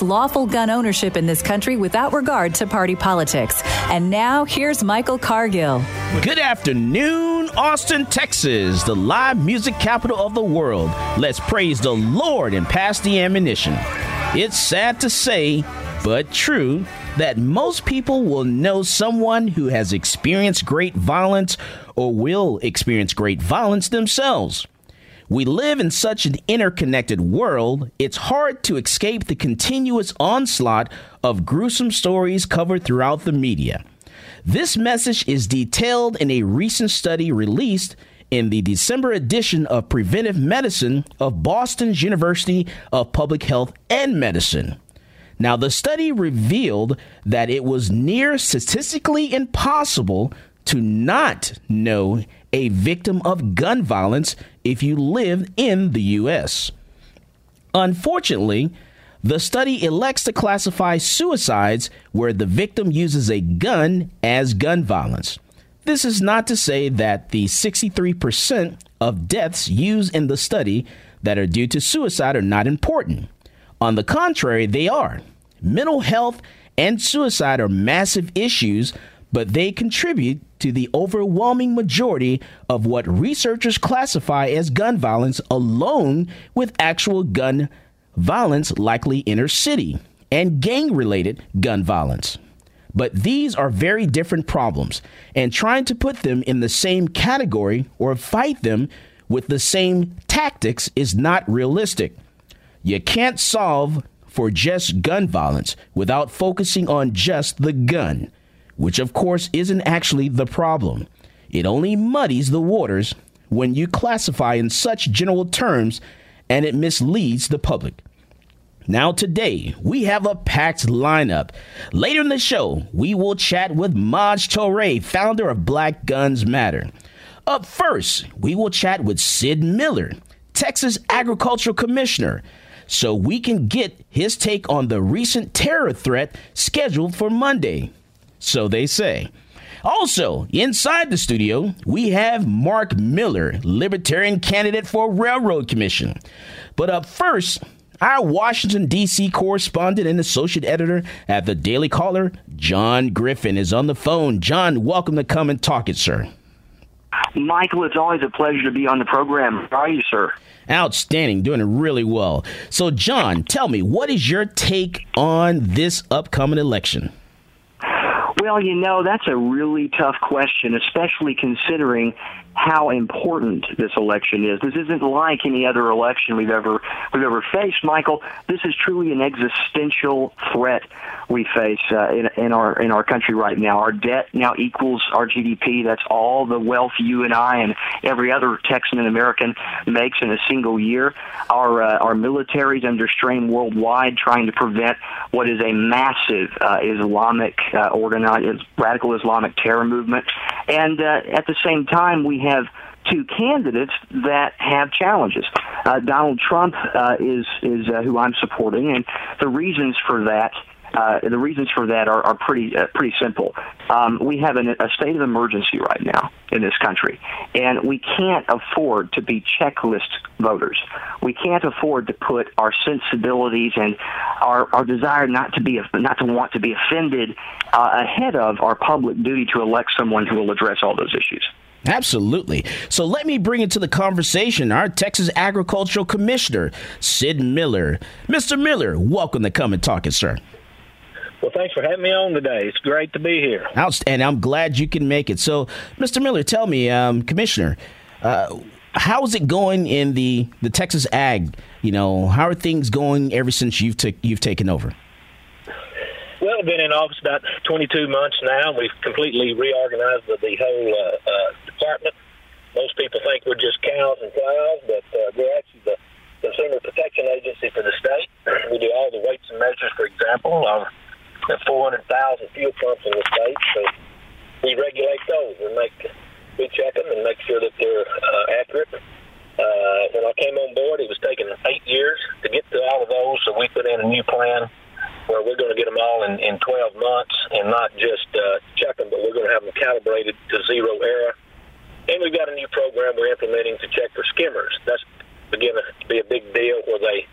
lawful gun ownership in this country without regard to party politics. And now, here's Michael Cargill. Good afternoon, Austin, Texas, the live music capital of the world. Let's praise the Lord and pass the ammunition. It's sad to say, but true, that most people will know someone who has experienced great violence or will experience great violence themselves. We live in such an interconnected world, it's hard to escape the continuous onslaught of gruesome stories covered throughout the media. This message is detailed in a recent study released in the December edition of Preventive Medicine of Boston's University of Public Health and Medicine. Now, the study revealed that it was near statistically impossible to not know a victim of gun violence if you live in the U.S. Unfortunately, the study elects to classify suicides where the victim uses a gun as gun violence. This is not to say that the 63% of deaths used in the study that are due to suicide are not important. On the contrary, they are. Mental health and suicide are massive issues, but they contribute to the overwhelming majority of what researchers classify as gun violence, alone with actual gun violence, likely inner city, and gang related gun violence. But these are very different problems, and trying to put them in the same category or fight them with the same tactics is not realistic. You can't solve for just gun violence without focusing on just the gun which of course isn't actually the problem. It only muddies the waters when you classify in such general terms and it misleads the public. Now, today, we have a packed lineup. Later in the show, we will chat with Maj Toure, founder of Black Guns Matter. Up first, we will chat with Sid Miller, Texas Agricultural Commissioner, so we can get his take on the recent terror threat scheduled for Monday. So they say. Also, inside the studio, we have Mark Miller, Libertarian candidate for Railroad Commission. But up first, our Washington, D.C. correspondent and associate editor at the Daily Caller, John Griffin, is on the phone. John, welcome to Come and Talk It, sir. Michael, it's always a pleasure to be on the program. How are you, sir? Outstanding, doing it really well. So, John, tell me, what is your take on this upcoming election? Well, you know, that's a really tough question, especially considering how important this election is. This isn't like any other election we've ever we've ever faced, Michael. This is truly an existential threat we face uh, in, in our in our country right now. Our debt now equals our GDP. That's all the wealth you and I and every other Texan and American makes in a single year. Our uh, our military is under strain worldwide, trying to prevent what is a massive uh, Islamic uh, organized radical Islamic terror movement, and uh, at the same time we have two candidates that have challenges. Uh, Donald Trump uh, is is uh, who I'm supporting, and the reasons for that Uh, the reasons for that are, are pretty uh, pretty simple. Um, we have an, a state of emergency right now in this country, and we can't afford to be checklist voters. We can't afford to put our sensibilities and our, our desire not to be not to want to be offended uh, ahead of our public duty to elect someone who will address all those issues. Absolutely. So let me bring into the conversation our Texas Agricultural Commissioner, Sid Miller. Mr. Miller, welcome to Come and Talk It, sir. Well, thanks for having me on today. It's great to be here. And I'm glad you can make it. So, Mr. Miller, tell me, um, Commissioner, uh, how is it going in the, the Texas Ag? You know, how are things going ever since you've t- you've taken over? Well, I've been in office about 22 months now. We've completely reorganized the, the whole uh, uh, department. Most people think we're just cows and plows, but uh, we're actually the Consumer Protection Agency for the state. We do all the weights and measures, for example. Our 400,000 fuel pumps in the state. So we regulate those and make we check them and make sure that they're uh, accurate. Uh, when I came on board, it was taking eight years to get to all of those, so we put in a new plan where we're going to get them all in, in 12 months and not just uh, check them, but we're going to have them calibrated to zero error. And we've got a new program we're implementing to check for skimmers. That's beginning to be a big deal where they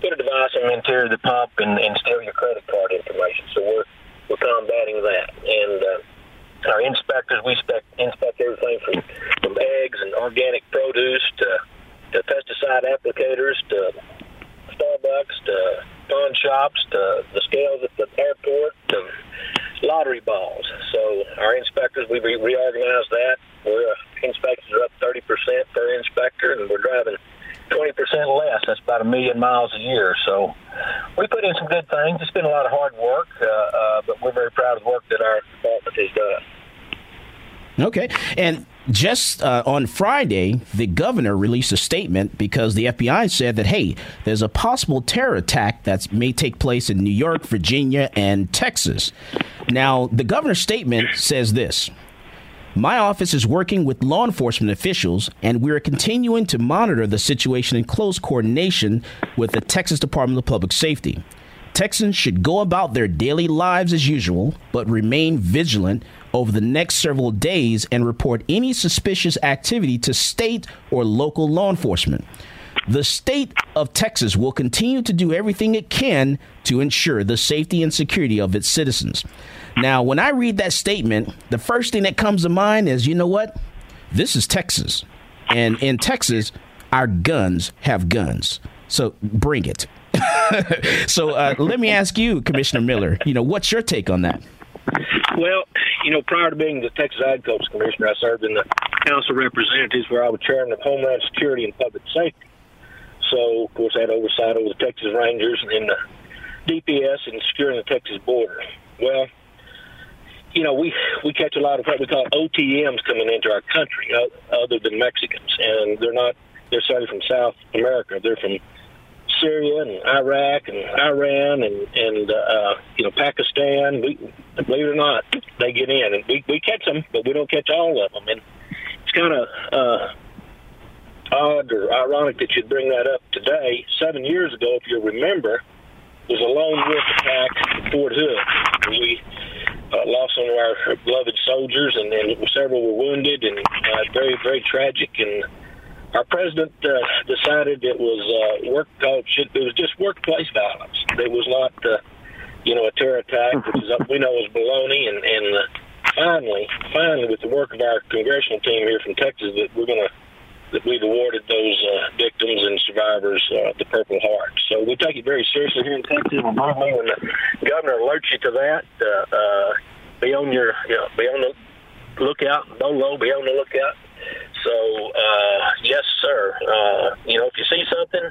put a device on the interior of the pump and, and steal your credit card information. So we're we're combating that. And uh, our inspectors, we inspect, inspect everything from from eggs and organic produce to to pesticide applicators to Starbucks to pawn shops to the scales at the airport to lottery balls. So our inspectors, we re- reorganized that. We're uh, inspections are up 30% per inspector, and we're driving 20% less. That's about a million miles a year. So we put in some good things. It's been a lot of hard work, uh, uh, but we're very proud of the work that our department has done. Okay. And just uh, on Friday, the governor released a statement because the FBI said that, hey, there's a possible terror attack that may take place in New York, Virginia, and Texas. Now, the governor's statement says this my office is working with law enforcement officials, and we are continuing to monitor the situation in close coordination with the Texas Department of Public Safety. Texans should go about their daily lives as usual, but remain vigilant over the next several days and report any suspicious activity to state or local law enforcement. The state of Texas will continue to do everything it can to ensure the safety and security of its citizens. Now, when I read that statement, the first thing that comes to mind is you know what? This is Texas. And in Texas, our guns have guns. So bring it. so uh, let me ask you, Commissioner Miller, you know, what's your take on that? Well, you know, prior to being the Texas Agriculture Commissioner, I served in the House of Representatives where I was chairman of Homeland Security and Public Safety. So, of course, I had oversight over the Texas Rangers and the DPS and securing the Texas border. Well, you know, we we catch a lot of what we call OTMs coming into our country, other than Mexicans, and they're not necessarily from South America. They're from Syria and Iraq and Iran and and uh, you know Pakistan. We believe it or not, they get in, and we we catch them, but we don't catch all of them. And it's kind of uh, odd or ironic that you'd bring that up today. Seven years ago, if you remember, was a lone wolf attack at Fort Hood. We uh, lost one of our beloved soldiers, and, and several were wounded, and uh, very, very tragic. And our president uh, decided it was uh, work. Uh, it was just workplace violence. It was not, uh, you know, a terror attack, which is, we know is baloney. And, and uh, finally, finally, with the work of our congressional team here from Texas, that we're going to that we've awarded those uh, victims and survivors uh, the Purple Heart. So we take it very seriously here in Texas. When the governor alerts you to that, uh, uh, be on your, you know, be on the lookout. Don't low, be on the lookout. So uh, yes, sir. Uh, you know, if you see something,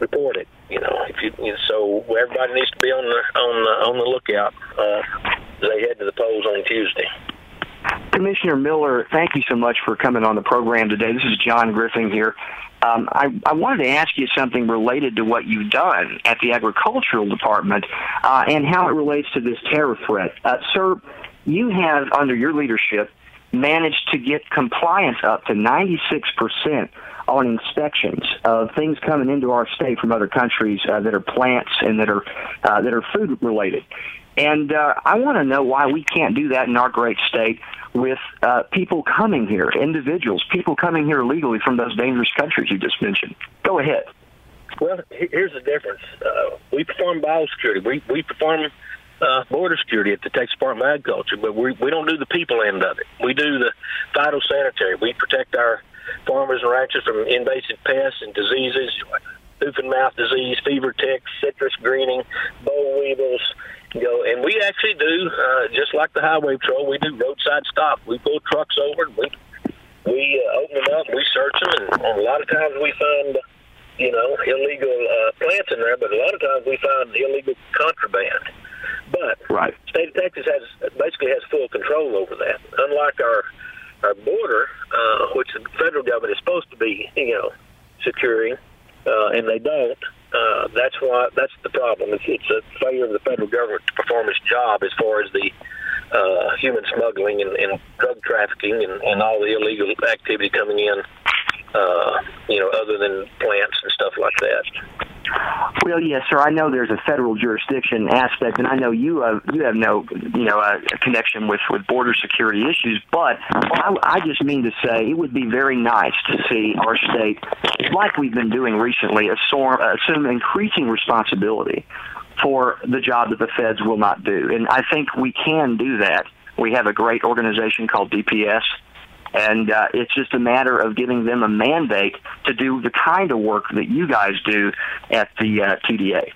report it. You know, if you, so everybody needs to be on the on the on the lookout. Uh, they head to the polls on Tuesday. Commissioner Miller, thank you so much for coming on the program today. This is John Griffin here. Um, I, I, wanted to ask you something related to what you've done at the Agricultural Department uh, and how it relates to this terror threat. Uh, sir, you have, under your leadership, managed to get compliance up to 96% on inspections of things coming into our state from other countries uh, that are plants and that are uh, that are food related. And uh, I want to know why we can't do that in our great state with uh, people coming here, individuals, people coming here legally from those dangerous countries you just mentioned. Go ahead. Well, here's the difference. Uh, we perform biosecurity. We we perform uh, border security at the Texas Department of Agriculture, but we we don't do the people end of it. We do the phytosanitary. We protect our farmers and ranchers from invasive pests and diseases, hoof and mouth disease, fever ticks, citrus greening, boll weevils. Know, and we actually do uh, just like the highway patrol. We do roadside stop. We pull trucks over. And we we uh, open them up. We search them, and, and a lot of times we find you know illegal uh, plants in there, but a lot of times we find illegal contraband. But right. the state of Texas has basically has full control over that. Unlike our our border, uh, which the federal government is supposed to be, you know, securing, uh, and they don't. Uh, that's why that's the problem. It's, it's a failure of the federal government to perform its job as far as the uh, human smuggling and, and drug trafficking and, and all the illegal activity coming in. Uh, you know, other than plants and stuff like that. Well, yes, sir. I know there's a federal jurisdiction aspect, and I know you have you have no you know uh, connection with with border security issues. But I, I just mean to say it would be very nice to see our state, like we've been doing recently, assume, assume increasing responsibility for the job that the feds will not do, and I think we can do that. We have a great organization called DPS and uh, it's just a matter of giving them a mandate to do the kind of work that you guys do at the uh, TDA.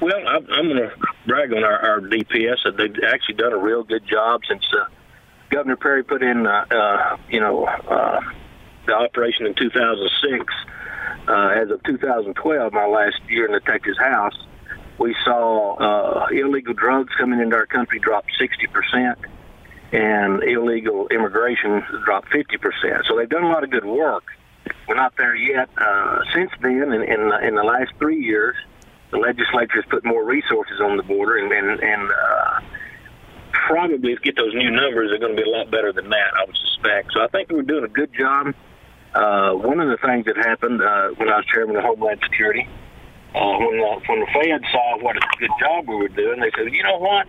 Well, I'm, I'm going to brag on our, our DPS. They've actually done a real good job since uh, Governor Perry put in, uh, uh, you know, uh, the operation in 2006. Uh, as of 2012, my last year in the Texas House, we saw uh, illegal drugs coming into our country drop 60 percent and illegal immigration dropped 50%. So they've done a lot of good work. We're not there yet. Uh, since then, in, in, in the last three years, the legislature has put more resources on the border, and, and, and uh, probably if get those new numbers, they're going to be a lot better than that, I would suspect. So I think we're doing a good job. Uh, one of the things that happened uh, when I was chairman of Homeland Security, uh, when the, when the Fed saw what a good job we were doing, they said, you know what?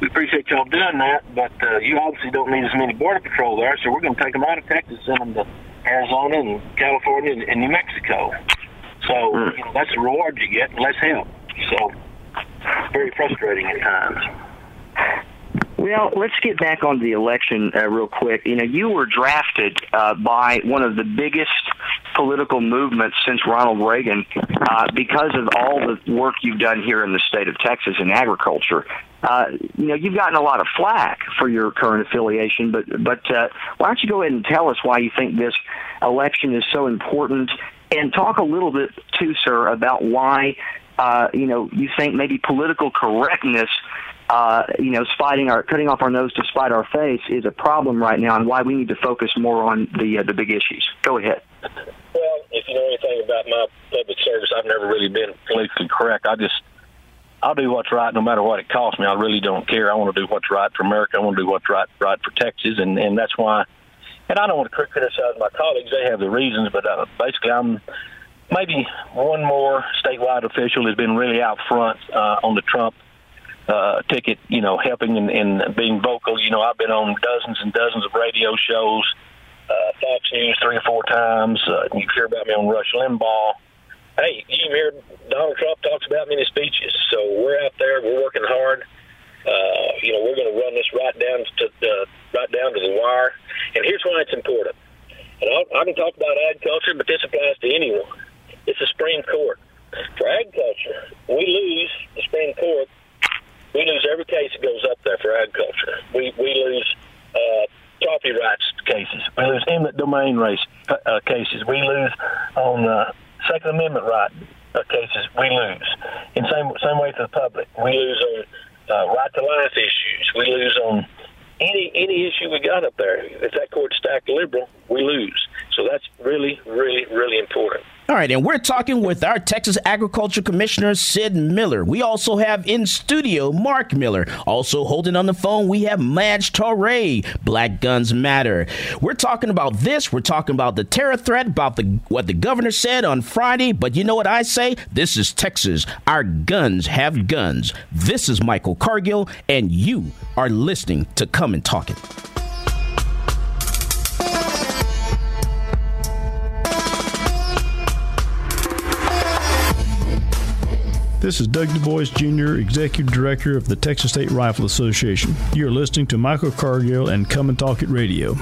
We appreciate y'all doing that, but uh, you obviously don't need as many border patrol there, so we're going to take them out of Texas, send them to Arizona and California and, and New Mexico. So mm. you know, that's the reward you get, and less help. So very frustrating at times. Well, let's get back on the election uh, real quick. You know, you were drafted uh, by one of the biggest political movements since Ronald Reagan uh, because of all the work you've done here in the state of Texas in agriculture. Uh, you know, you've gotten a lot of flack for your current affiliation, but but uh, why don't you go ahead and tell us why you think this election is so important, and talk a little bit too, sir, about why uh, you know you think maybe political correctness uh, you know, spiting our cutting off our nose to spite our face is a problem right now, and why we need to focus more on the uh, the big issues. Go ahead. Well, if you know anything about my public service, I've never really been politically correct. I just I'll do what's right no matter what it costs me. I really don't care. I want to do what's right for America. I want to do what's right right for Texas, and and that's why. And I don't want to criticize my colleagues; they have the reasons, but uh, basically, I'm maybe one more statewide official has been really out front uh, on the Trump uh, ticket, you know, helping and, and being vocal. You know, I've been on dozens and dozens of radio shows, uh, Fox News three or four times. Uh, you hear about me on Rush Limbaugh. Hey, you hear Donald Trump talks about me in his speeches. So we're out there, we're working hard. Uh, you know, we're going to run this right down to uh, right down to the wire. And here's why it's important. And I'll, I can talk about agriculture, but this applies to anyone. It's the Supreme Court. For agriculture, we lose the Supreme Court we lose every case that goes up there for agriculture. We we lose uh, property rights cases. We lose eminent domain race uh, uh, cases. We lose on uh, Second Amendment right uh, cases. We lose. In same same way to the public. We lose on uh, right to life issues. We lose on any any issue we got up there. If that court's stacked liberal, we lose. So that's really really really important. All right, and we're talking with our Texas Agriculture Commissioner, Sid Miller. We also have in studio Mark Miller. Also holding on the phone, we have Maj Toure, Black Guns Matter. We're talking about this. We're talking about the terror threat, about the what the governor said on Friday. But you know what I say? This is Texas. Our guns have guns. This is Michael Cargill, and you are listening to Come and Talk It. This is Doug Du Bois Jr., Executive Director of the Texas State Rifle Association. You're listening to Michael Cargill and Come and Talk It Radio.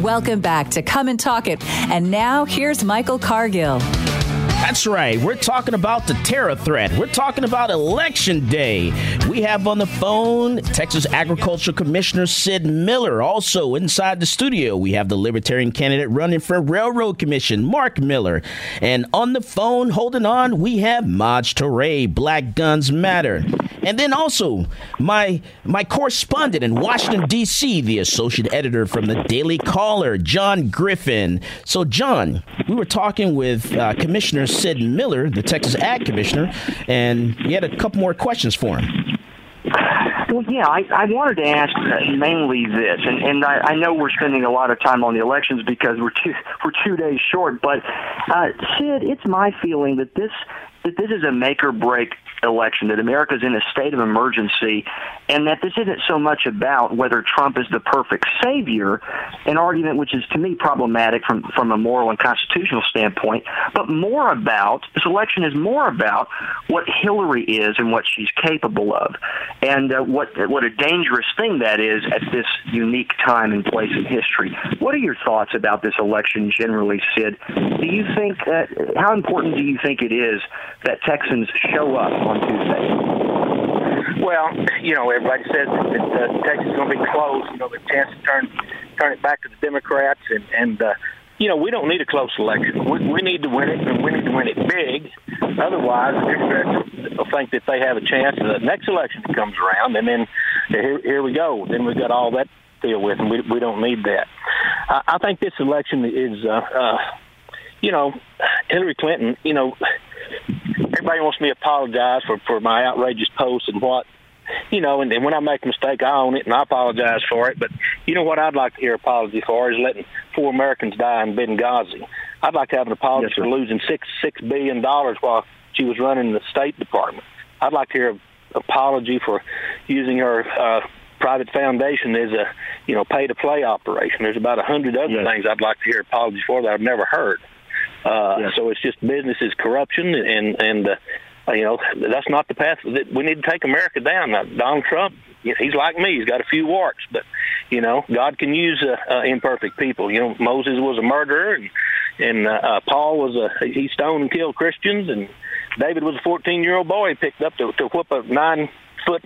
Welcome back to Come and Talk It. And now here's Michael Cargill. That's right. We're talking about the terror threat. We're talking about Election Day. We have on the phone Texas Agriculture Commissioner Sid Miller. Also inside the studio, we have the Libertarian candidate running for Railroad Commission, Mark Miller. And on the phone, holding on, we have Maj Toure, Black Guns Matter. And then also my my correspondent in Washington D.C., the associate editor from the Daily Caller, John Griffin. So, John, we were talking with uh, Commissioner Sid Miller, the Texas Ag Commissioner, and we had a couple more questions for him. Well, yeah, I, I wanted to ask mainly this, and, and I, I know we're spending a lot of time on the elections because we're two we're two days short. But uh, Sid, it's my feeling that this that this is a make or break election, that America's in a state of emergency, and that this isn't so much about whether Trump is the perfect savior, an argument which is to me problematic from, from a moral and constitutional standpoint, but more about, this election is more about what Hillary is and what she's capable of, and uh, what, what a dangerous thing that is at this unique time and place in history. What are your thoughts about this election generally, Sid? Do you think, uh, how important do you think it is that Texans show up on Tuesday? Well, you know, everybody says that uh, Texas is going to be close. You know, the chance to turn turn it back to the Democrats, and and uh, you know, we don't need a close election. We, we need to win it, and we need to win it big. Otherwise, the Democrats will think that they have a chance the next election comes around, and then here, here we go. Then we've got all that to deal with, and we we don't need that. I, I think this election is, uh, uh, you know, Hillary Clinton. You know everybody wants me to apologize for for my outrageous posts and what you know, and, and when I make a mistake, I own it and I apologize for it. But you know what I'd like to hear apology for is letting four Americans die in Benghazi. I'd like to have an apology yes, for losing six six billion dollars while she was running the State Department. I'd like to hear an apology for using her uh, private foundation as a you know pay to play operation. There's about a hundred other yes. things I'd like to hear apologies for that I've never heard. Uh. So it's just business is corruption, and and uh, you know that's not the path that we need to take America down. Now, Donald Trump, he's like me; he's got a few warts, but you know God can use uh, uh, imperfect people. You know Moses was a murderer, and and uh, uh, Paul was a he stoned and killed Christians, and David was a 14 year old boy picked up to, to whoop a nine foot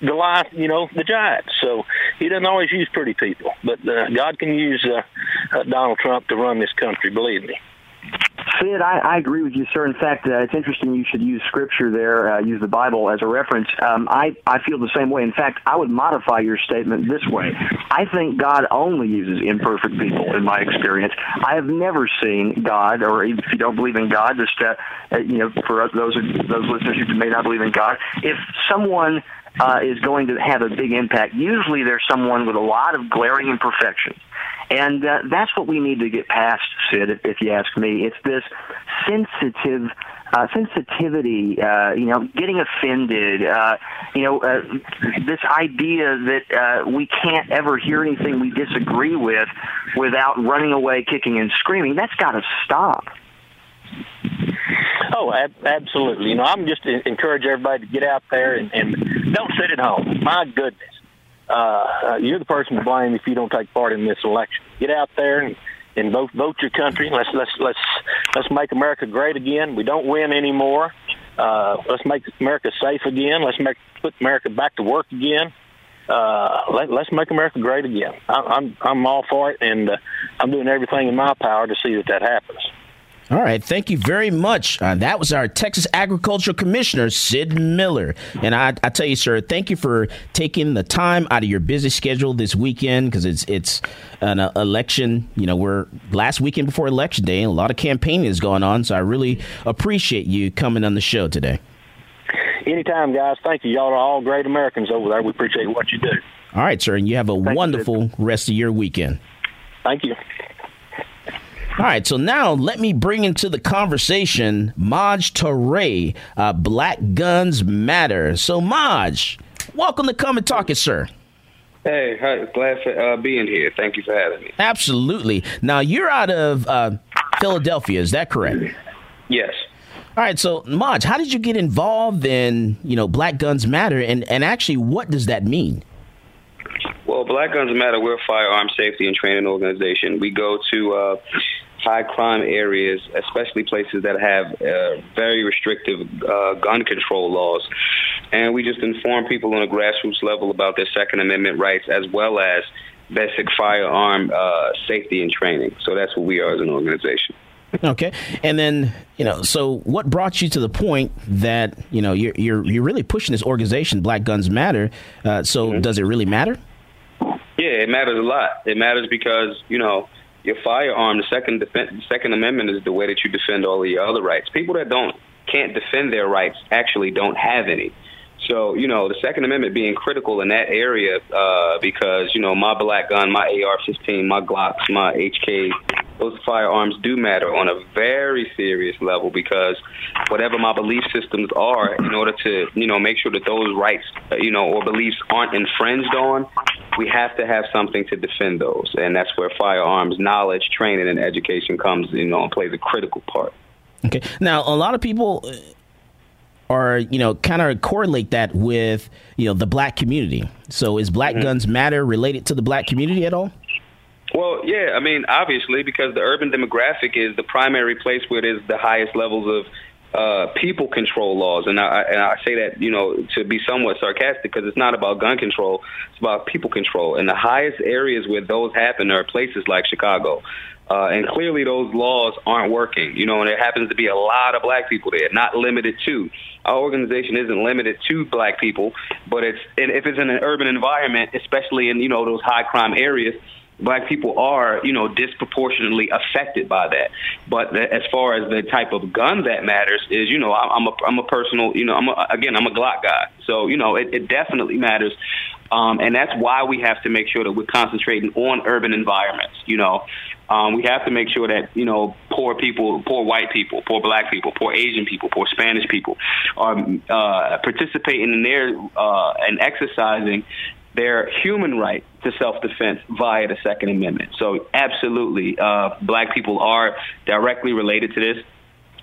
Goliath, you know, the Giants. So he doesn't always use pretty people, but uh, God can use uh, uh, Donald Trump to run this country. Believe me. Sid, I, I agree with you, sir. In fact, uh, it's interesting you should use Scripture there, uh, use the Bible as a reference. Um, I, I feel the same way. In fact, I would modify your statement this way. I think God only uses imperfect people, in my experience. I have never seen God, or if you don't believe in God, just uh, uh you know, for those those listeners who may not believe in God, if someone uh, is going to have a big impact, usually there's someone with a lot of glaring imperfections and uh, that's what we need to get past, Sid, if, if you ask me. It's this sensitive uh, sensitivity, uh, you know, getting offended, uh, you know, uh, this idea that uh, we can't ever hear anything we disagree with without running away, kicking and screaming. That's got to stop. Oh, ab- absolutely. You know, I'm just encourage everybody to get out there and, and don't sit at home. My goodness uh, uh, you're the person to blame if you don't take part in this election. Get out there and, and vote vote your country. Let's let's let's let's make America great again. We don't win anymore. Uh, let's make America safe again. Let's make put America back to work again. Uh, let, let's make America great again. I, I'm I'm all for it, and uh, I'm doing everything in my power to see that that happens. All right, thank you very much. Uh, that was our Texas Agricultural Commissioner, Sid Miller. And I, I tell you, sir, thank you for taking the time out of your busy schedule this weekend because it's it's an uh, election. You know, we're last weekend before election day, and a lot of campaigning is going on. So I really appreciate you coming on the show today. Anytime, guys. Thank you. Y'all are all great Americans over there. We appreciate what you do. All right, sir, and you have a thank wonderful you. rest of your weekend. Thank you. All right, so now let me bring into the conversation Maj Toure, uh, Black Guns Matter. So, Maj, welcome to Come and Talk It, sir. Hey, hi, glad for uh, being here. Thank you for having me. Absolutely. Now, you're out of uh, Philadelphia, is that correct? Yes. All right, so Maj, how did you get involved in, you know, Black Guns Matter, and, and actually, what does that mean? Well, Black Guns Matter, we're a firearm safety and training organization. We go to uh, high crime areas, especially places that have uh, very restrictive uh, gun control laws. And we just inform people on a grassroots level about their Second Amendment rights as well as basic firearm uh, safety and training. So that's what we are as an organization. Okay, and then you know, so what brought you to the point that you know you're you're, you're really pushing this organization, Black Guns Matter? Uh, so mm-hmm. does it really matter? Yeah, it matters a lot. It matters because you know your firearm, the second defense, Second Amendment is the way that you defend all of your other rights. People that don't can't defend their rights actually don't have any. So, you know, the Second Amendment being critical in that area uh, because, you know, my black gun, my AR 15, my Glocks, my HK, those firearms do matter on a very serious level because whatever my belief systems are, in order to, you know, make sure that those rights, uh, you know, or beliefs aren't infringed on, we have to have something to defend those. And that's where firearms knowledge, training, and education comes, you know, and plays a critical part. Okay. Now, a lot of people or you know kind of correlate that with you know the black community. So is Black mm-hmm. Guns Matter related to the black community at all? Well, yeah, I mean, obviously, because the urban demographic is the primary place where there's the highest levels of uh, people control laws, and I, and I say that you know to be somewhat sarcastic because it's not about gun control; it's about people control. And the highest areas where those happen are places like Chicago, uh, and clearly those laws aren't working. You know, and there happens to be a lot of black people there, not limited to. Our organization isn't limited to black people, but it's if it's in an urban environment, especially in you know those high crime areas, black people are, you know, disproportionately affected by that. But as far as the type of gun that matters is, you know, I'm a, I'm a personal, you know, I'm a, again, I'm a Glock guy. So, you know, it, it definitely matters. Um, and that's why we have to make sure that we're concentrating on urban environments. You know, um, we have to make sure that you know poor people, poor white people, poor black people, poor Asian people, poor Spanish people are uh, participating in their uh, and exercising their human right to self-defense via the Second Amendment. So, absolutely, uh, black people are directly related to this,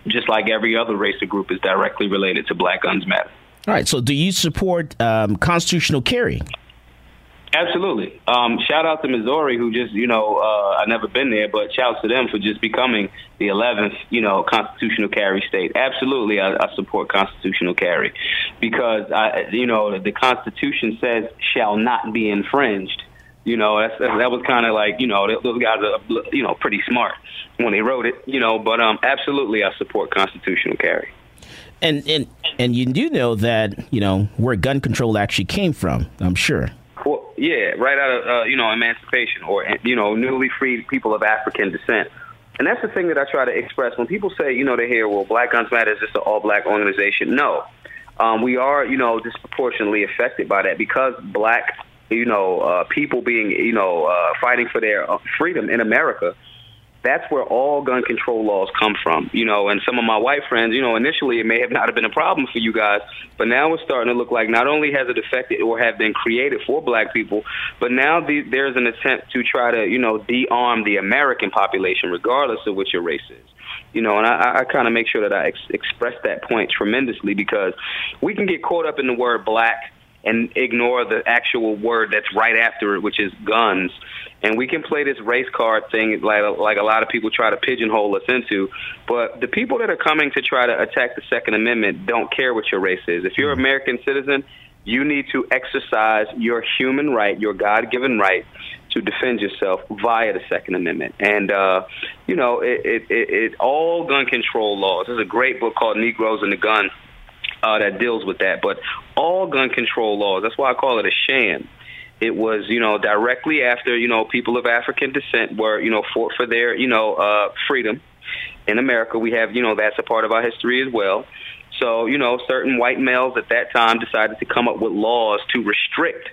just like every other race or group is directly related to Black Guns Matter. All right. So, do you support um, constitutional carry? Absolutely. Um, shout out to Missouri, who just, you know, uh, I've never been there, but shout out to them for just becoming the 11th, you know, constitutional carry state. Absolutely, I, I support constitutional carry because, I, you know, the Constitution says shall not be infringed. You know, that's, that was kind of like, you know, those guys are, you know, pretty smart when they wrote it, you know, but um, absolutely, I support constitutional carry. And, and and you do know that you know where gun control actually came from. I'm sure. Yeah, right out of uh, you know emancipation or you know newly freed people of African descent. And that's the thing that I try to express when people say, you know, they hear, well, Black Guns Matter is just an all-black organization. No, um, we are, you know, disproportionately affected by that because black, you know, uh, people being, you know, uh, fighting for their uh, freedom in America that's where all gun control laws come from. You know, and some of my white friends, you know, initially it may have not have been a problem for you guys, but now it's starting to look like not only has it affected or have been created for black people, but now the, there's an attempt to try to, you know, de-arm the American population, regardless of what your race is. You know, and I, I kind of make sure that I ex- express that point tremendously because we can get caught up in the word black and ignore the actual word that's right after it, which is guns and we can play this race card thing like like a lot of people try to pigeonhole us into. But the people that are coming to try to attack the Second Amendment don't care what your race is. If you're an American citizen, you need to exercise your human right, your God-given right, to defend yourself via the Second Amendment. And, uh, you know, it, it, it, it, all gun control laws. There's a great book called Negroes and the Gun uh, that deals with that. But all gun control laws, that's why I call it a sham. It was, you know, directly after, you know, people of African descent were, you know, fought for their, you know, uh, freedom. In America, we have, you know, that's a part of our history as well. So, you know, certain white males at that time decided to come up with laws to restrict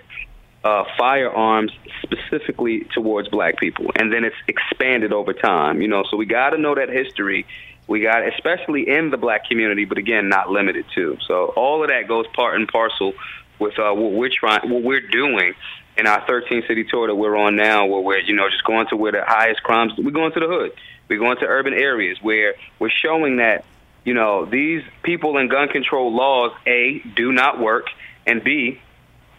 uh, firearms specifically towards black people, and then it's expanded over time. You know, so we got to know that history. We got, especially in the black community, but again, not limited to. So all of that goes part and parcel with uh, what we're trying, what we're doing in our 13 city tour that we're on now, where we're you know just going to where the highest crimes. We're going to the hood. We're going to urban areas where we're showing that you know these people in gun control laws a do not work, and b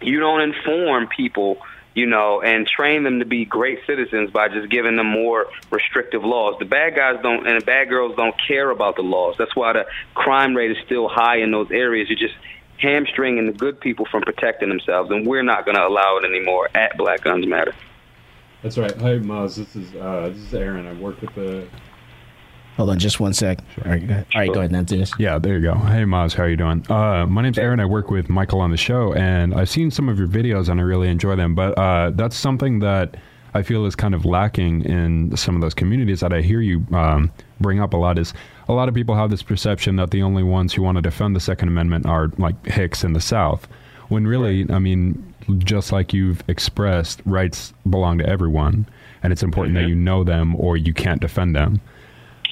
you don't inform people you know, and train them to be great citizens by just giving them more restrictive laws. The bad guys don't and the bad girls don't care about the laws. That's why the crime rate is still high in those areas. You're just hamstringing the good people from protecting themselves, and we're not going to allow it anymore at Black Guns Matter. That's right. Hi, Maz. This is uh, this is Aaron. I work with the Hold on just one sec. Sure. All right, go ahead. All right, go ahead, Dennis. Yeah, there you go. Hey, Maz, how are you doing? Uh, my name's Aaron. I work with Michael on the show, and I've seen some of your videos, and I really enjoy them. But uh, that's something that I feel is kind of lacking in some of those communities that I hear you um, bring up a lot. Is a lot of people have this perception that the only ones who want to defend the Second Amendment are like Hicks in the South, when really, I mean, just like you've expressed, rights belong to everyone, and it's important mm-hmm. that you know them or you can't defend them.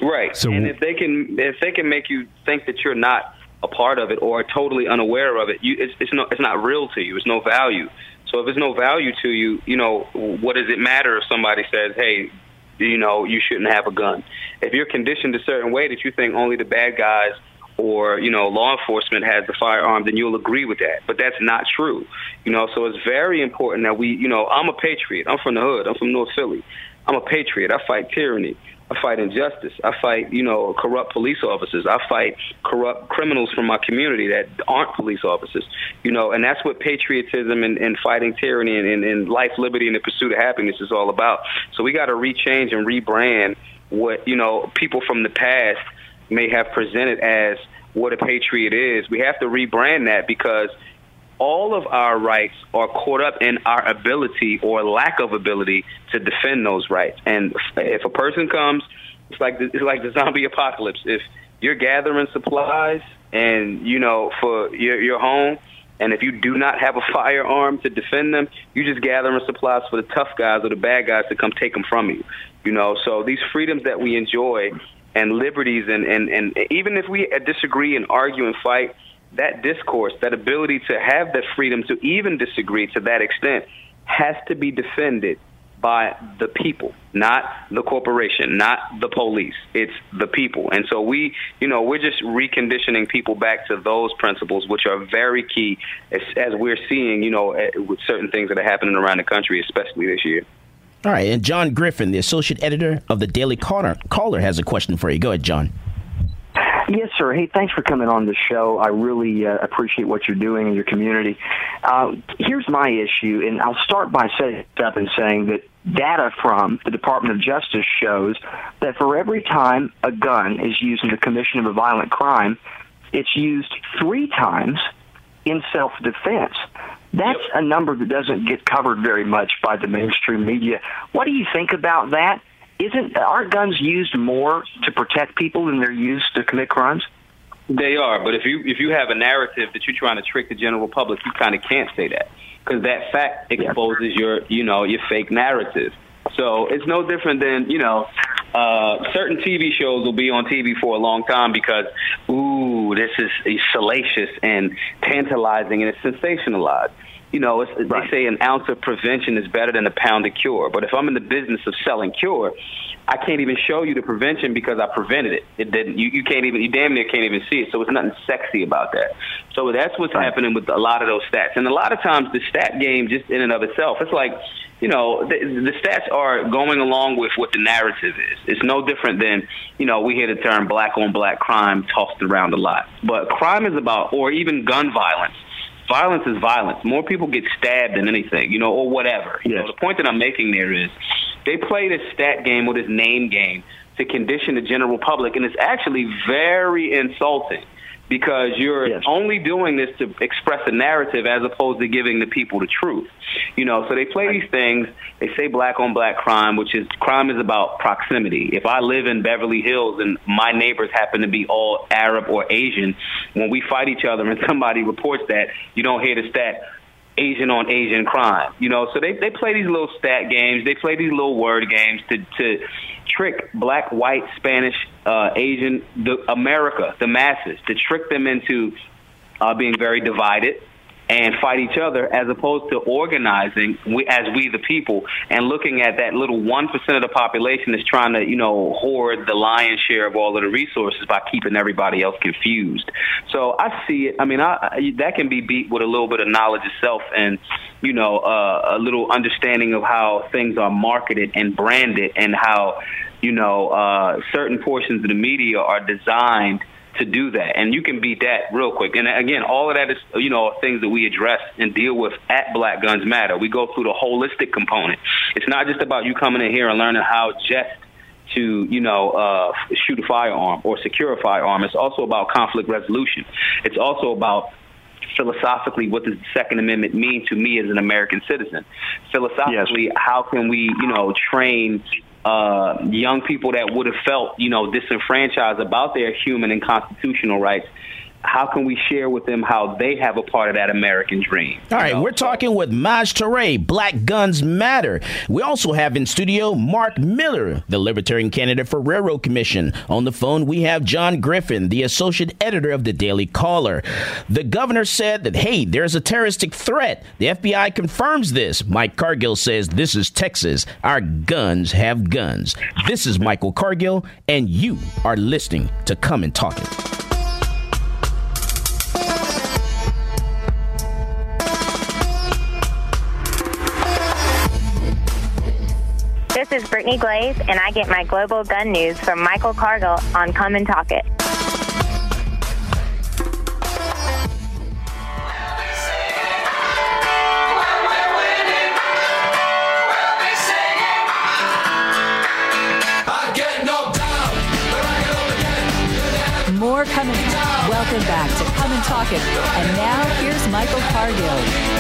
Right. So, and if they can, if they can make you think that you're not a part of it or totally unaware of it, you, it's, it's no, it's not real to you. It's no value. So if it's no value to you, you know, what does it matter if somebody says, "Hey, you know, you shouldn't have a gun"? If you're conditioned a certain way that you think only the bad guys or you know law enforcement has the firearm, then you'll agree with that. But that's not true. You know, so it's very important that we, you know, I'm a patriot. I'm from the hood. I'm from North Philly. I'm a patriot. I fight tyranny. I fight injustice. I fight, you know, corrupt police officers. I fight corrupt criminals from my community that aren't police officers. You know, and that's what patriotism and, and fighting tyranny and, and, and life, liberty, and the pursuit of happiness is all about. So we got to rechange and rebrand what you know people from the past may have presented as what a patriot is. We have to rebrand that because all of our rights are caught up in our ability or lack of ability to defend those rights. And if a person comes, it's like the, it's like the zombie apocalypse. If you're gathering supplies and you know for your your home, and if you do not have a firearm to defend them, you just gathering supplies for the tough guys or the bad guys to come take them from you. You know, so these freedoms that we enjoy and liberties, and and and even if we disagree and argue and fight that discourse, that ability to have the freedom to even disagree to that extent, has to be defended by the people, not the corporation, not the police. It's the people. And so we, you know, we're just reconditioning people back to those principles, which are very key as, as we're seeing, you know, eh, with certain things that are happening around the country, especially this year. All right. And John Griffin, the associate editor of the Daily Caller, Caller has a question for you. Go ahead, John. Yes, sir. Hey, thanks for coming on the show. I really uh, appreciate what you're doing in your community. Uh, here's my issue, and I'll start by setting it up and saying that data from the Department of Justice shows that for every time a gun is used in the commission of a violent crime, it's used three times in self-defense. That's a number that doesn't get covered very much by the mainstream media. What do you think about that? Isn't aren't guns used more to protect people than they're used to commit crimes? They are, but if you if you have a narrative that you're trying to trick the general public, you kind of can't say that because that fact exposes your you know your fake narrative. So it's no different than you know uh, certain TV shows will be on TV for a long time because ooh this is salacious and tantalizing and it's sensationalized you know, it's, right. they say an ounce of prevention is better than a pound of cure. But if I'm in the business of selling cure, I can't even show you the prevention because I prevented it. It didn't. You, you can't even. You damn near can't even see it. So it's nothing sexy about that. So that's what's right. happening with a lot of those stats. And a lot of times the stat game, just in and of itself, it's like, you know, the, the stats are going along with what the narrative is. It's no different than, you know, we hear the term black on black crime tossed around a lot. But crime is about, or even gun violence violence is violence. More people get stabbed than anything, you know, or whatever. You Yes. know, the point that I'm making there is they play this stat game or this name game to condition the general public, and it's actually very insulting because you're Yes. only doing this to express a narrative as opposed to giving the people the truth. You know, so they play these things. They say black on black crime, which is crime is about proximity. If I live in Beverly Hills and my neighbors happen to be all Arab or Asian, when we fight each other and somebody reports that, you don't hear the stat Asian on Asian crime. You know, so they they play these little stat games. They play these little word games to to trick black, white, Spanish, uh, Asian, the America, the masses, to trick them into uh, being very divided and fight each other as opposed to organizing we, as we the people and looking at that little 1% of the population that's trying to, you know, hoard the lion's share of all of the resources by keeping everybody else confused. So I see it. I mean, I, I, that can be beat with a little bit of knowledge itself and, you know, uh, a little understanding of how things are marketed and branded and how, you know, uh, certain portions of the media are designed to do that. And you can beat that real quick. And again, all of that is, you know, things that we address and deal with at Black Guns Matter. We go through the holistic component. It's not just about you coming in here and learning how just to, you know, uh, shoot a firearm or secure a firearm. It's also about conflict resolution. It's also about philosophically what does the second amendment mean to me as an american citizen philosophically how can we you know train uh, young people that would have felt, you know, disenfranchised about their human and constitutional rights. How can we share with them how they have a part of that American dream? All right, we're talking with Maj Toure, Black Guns Matter. We also have in studio Mark Miller, the Libertarian candidate for Railroad Commission. On the phone, we have John Griffin, the associate editor of the Daily Caller. The governor said that, hey, there's a terroristic threat. The FBI confirms this. Mike Cargill says, this is Texas. Our guns have guns. This is Michael Cargill, and you are listening to Come and Talk It. Brittany Glaze, and I get my global gun news from Michael Cargill on Come and Talk It. More coming. Welcome back to Come and Talk It. And now here's Michael Cargill.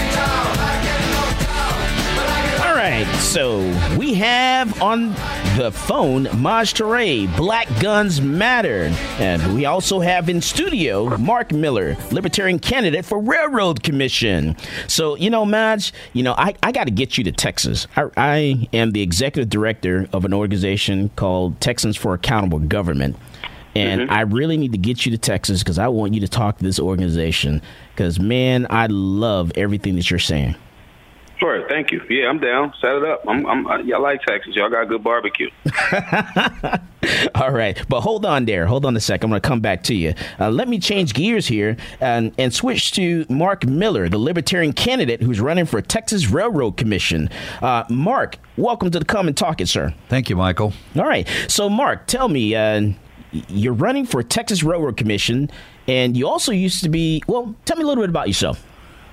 All right, so we have on the phone Maj Toure, Black Guns Matter. And we also have in studio Mark Miller, Libertarian candidate for Railroad Commission. So, you know, Maj, you know, I, I got to get you to Texas. I, I am the executive director of an organization called Texans for Accountable Government. And mm-hmm. I really need to get you to Texas because I want you to talk to this organization because, man, I love everything that you're saying. Sure, thank you. Yeah, I'm down. Set it up. I'm, I'm, I, y'all like Texas. Y'all got good barbecue. All right, but hold on there. Hold on a sec. I'm going to come back to you. Uh, let me change gears here and, and switch to Mark Miller, the Libertarian candidate who's running for Texas Railroad Commission. Uh, Mark, welcome to the Come and Talk It, sir. Thank you, Michael. All right. So, Mark, tell me, uh, you're running for Texas Railroad Commission, and you also used to be. Well, tell me a little bit about yourself.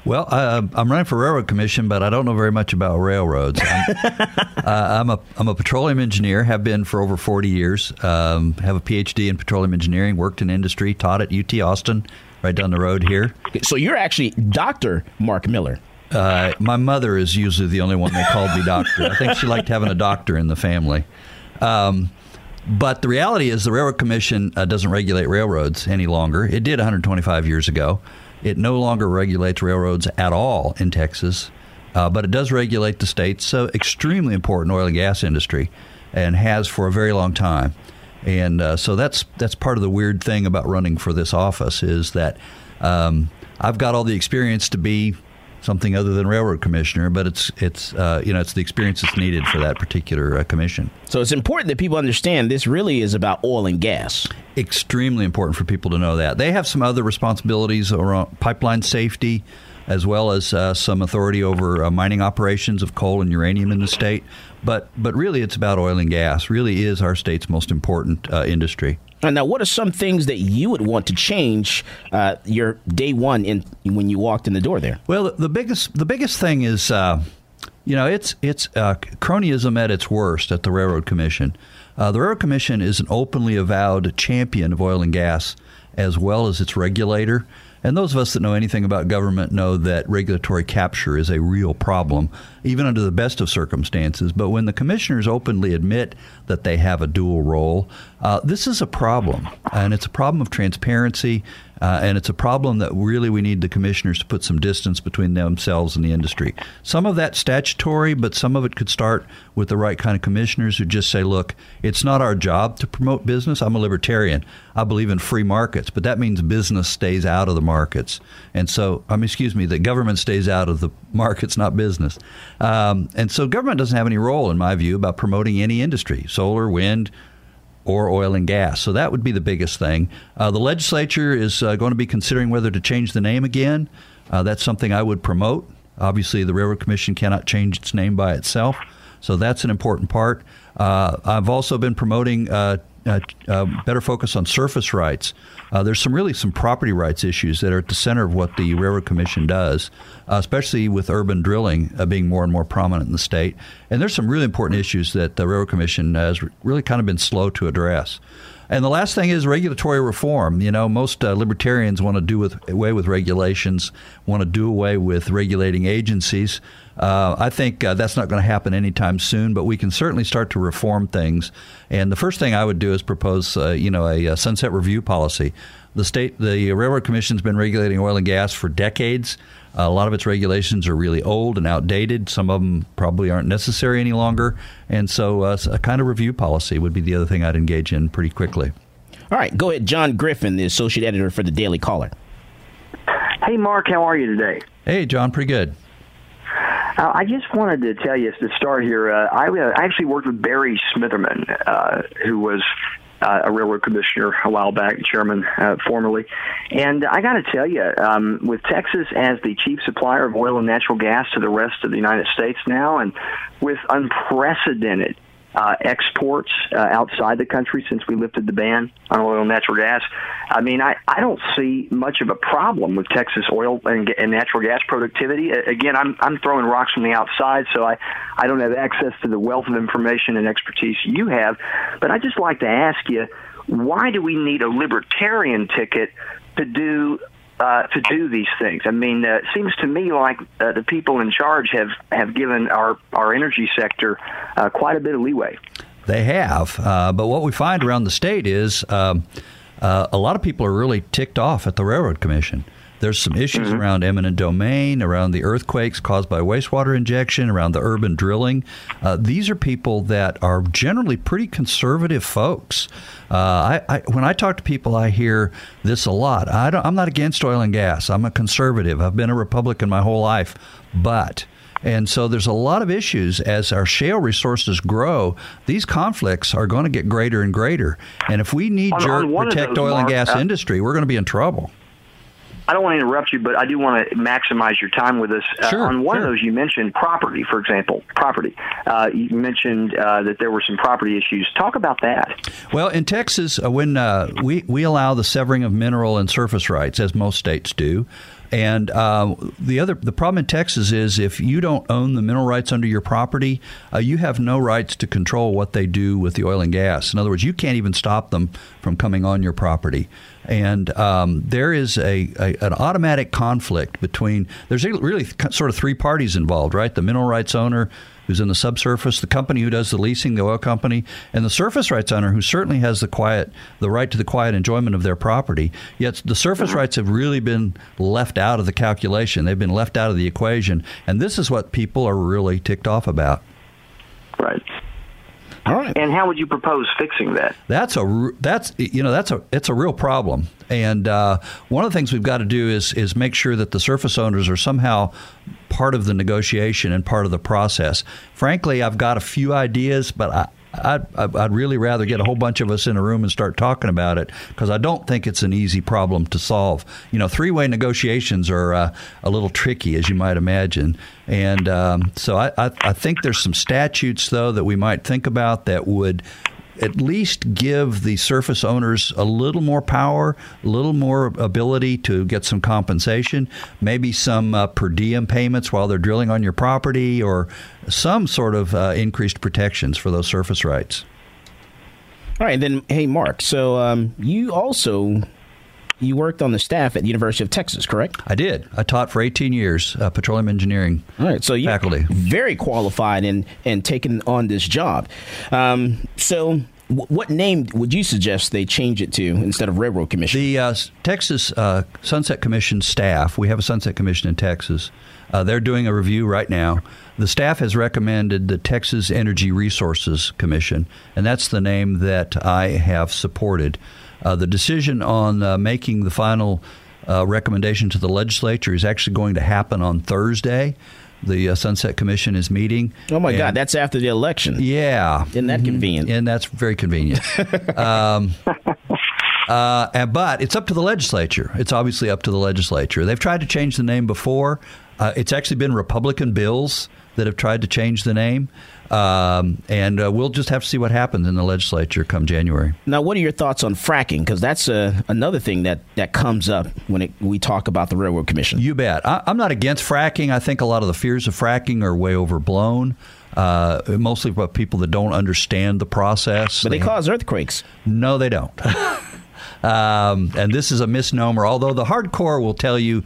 Well, uh, I'm running for railroad commission, but I don't know very much about railroads. I'm, uh, I'm a I'm a petroleum engineer. Have been for over 40 years. Um, have a PhD in petroleum engineering. Worked in industry. Taught at UT Austin, right down the road here. So you're actually Doctor Mark Miller. Uh, my mother is usually the only one that called me doctor. I think she liked having a doctor in the family. Um, but the reality is, the Railroad Commission uh, doesn't regulate railroads any longer. It did 125 years ago. It no longer regulates railroads at all in Texas, uh, but it does regulate the state's uh, extremely important oil and gas industry, and has for a very long time. And uh, so that's that's part of the weird thing about running for this office is that um, I've got all the experience to be something other than railroad commissioner, but it's it's uh, you know it's the experience that's needed for that particular uh, commission. So it's important that people understand this really is about oil and gas. Extremely important for people to know that they have some other responsibilities around pipeline safety, as well as uh, some authority over uh, mining operations of coal and uranium in the state. But but really, it's about oil and gas. Really is our state's most important uh, industry. Now, what are some things that you would want to change uh, your day one in when you walked in the door there? Well, the biggest the biggest thing is, uh, you know, it's it's uh, cronyism at its worst at the Railroad Commission. Uh, the Railroad Commission is an openly avowed champion of oil and gas, as well as its regulator. And those of us that know anything about government know that regulatory capture is a real problem, even under the best of circumstances. But when the commissioners openly admit that they have a dual role, uh, this is a problem. And it's a problem of transparency uh, and it's a problem that really we need the commissioners to put some distance between themselves and the industry. Some of that statutory, but some of it could start with the right kind of commissioners who just say, look, it's not our job to promote business. I'm a libertarian. I believe in free markets, but that means business stays out of the markets. And so, I mean, excuse me, the government stays out of the markets, not business. Um, and so, government doesn't have any role, in my view, about promoting any industry solar, wind, or oil and gas. So that would be the biggest thing. Uh, the legislature is uh, going to be considering whether to change the name again. Uh, that's something I would promote. Obviously, the Railroad Commission cannot change its name by itself, so that's an important part. Uh, I've also been promoting uh, uh, better focus on surface rights. Uh, there's some really some property rights issues that are at the center of what the Railroad Commission does, uh, especially with urban drilling uh, being more and more prominent in the state. And there's some really important issues that the Railroad Commission has really kind of been slow to address. And the last thing is regulatory reform. You know, most uh, libertarians want to do with, away with regulations, want to do away with regulating agencies. Uh, I think uh, that's not going to happen anytime soon, but we can certainly start to reform things. And the first thing I would do is propose, uh, you know, a, a sunset review policy. The state, the Railroad Commission's been regulating oil and gas for decades. a lot of its regulations are really old and outdated. Some of them probably aren't necessary any longer. And so, uh, a kind of review policy would be the other thing I'd engage in pretty quickly. All right, go ahead, John Griffin, the associate editor for the Daily Caller. Hey, Mark, how are you today? Hey, John, pretty good. Uh, I just wanted to tell you to start here. Uh, I, uh, I actually worked with Barry Smitherman, uh, who was uh, a railroad commissioner a while back, chairman uh, formerly. And I got to tell you, um, with Texas as the chief supplier of oil and natural gas to the rest of the United States now, and with unprecedented uh, exports uh, outside the country since we lifted the ban on oil and natural gas. I mean, I, I don't see much of a problem with Texas oil and, and natural gas productivity. Again, I'm I'm throwing rocks from the outside, so I I don't have access to the wealth of information and expertise you have. But I just like to ask you, why do we need a libertarian ticket to do uh, to do these things. I mean, uh, it seems to me like uh, the people in charge have, have given our, our energy sector uh, quite a bit of leeway. They have. Uh, but what we find around the state is um, uh, a lot of people are really ticked off at the Railroad Commission. There's some issues mm-hmm. around eminent domain, around the earthquakes caused by wastewater injection, around the urban drilling. Uh, these are people that are generally pretty conservative folks. Uh, I, I, when I talk to people, I hear this a lot. I am not against oil and gas. I'm a conservative. I've been a Republican my whole life, but. And so there's a lot of issues as our shale resources grow. These conflicts are going to get greater and greater. And if we need to protect oil Mark, and gas uh, industry, we're going to be in trouble. I don't want to interrupt you, but I do want to maximize your time with us. Uh, sure, uh, on one sure. of those, you mentioned property, for example. Property. Uh, you mentioned uh, that there were some property issues. Talk about that. Well, in Texas, uh, when uh, we we allow the severing of mineral and surface rights, as most states do. And uh, the other, the problem in Texas is if you don't own the mineral rights under your property, uh, you have no rights to control what they do with the oil and gas. In other words, you can't even stop them from coming on your property. And um, there is a, a, an automatic conflict between. There's really sort of three parties involved, right? The mineral rights owner who's in the subsurface, the company who does the leasing, the oil company, and the surface rights owner who certainly has the quiet, the right to the quiet enjoyment of their property. Yet the surface uh-huh. rights have really been left out of the calculation. They've been left out of the equation, and this is what people are really ticked off about. Right. All right. And how would you propose fixing that? That's a that's you know that's a it's a real problem. And uh, one of the things we've got to do is is make sure that the surface owners are somehow part of the negotiation and part of the process. Frankly, I've got a few ideas, but I, I'd, I'd really rather get a whole bunch of us in a room and start talking about it because I don't think it's an easy problem to solve. You know, three way negotiations are uh, a little tricky, as you might imagine. And um, so I, I, I think there's some statutes, though, that we might think about that would at least give the surface owners a little more power, a little more ability to get some compensation, maybe some uh, per diem payments while they're drilling on your property, or some sort of uh, increased protections for those surface rights. All right, then, hey, Mark. So um, you also you worked on the staff at the University of Texas, correct? I did. I taught for 18 years uh, petroleum engineering. All right, so you faculty very qualified in in taking on this job. Um, so. what name would you suggest they change it to instead of Railroad Commission? The uh, Texas uh, Sunset Commission staff, we have a Sunset Commission in Texas. Uh, they're doing a review right now. The staff has recommended the Texas Energy Resources Commission, and that's the name that I have supported. Uh, the decision on uh, making the final uh, recommendation to the legislature is actually going to happen on Thursday. The uh, Sunset Commission is meeting. Oh my and, God, that's after the election. Yeah, isn't that mm-hmm. convenient? And that's very convenient. um, uh, and, but it's up to the legislature. It's obviously up to the legislature. They've tried to change the name before. Uh, it's actually been Republican bills that have tried to change the name. Um, and uh, we'll just have to see what happens in the legislature come January. Now, what are your thoughts on fracking? Because that's uh, another thing that, that comes up when it, we talk about the Railroad Commission. You bet. I, am not against fracking. I think a lot of the fears of fracking are way overblown. Uh, mostly by people that don't understand the process. But they, they cause earthquakes. No, they don't. um, and this is a misnomer. Although the hardcore will tell you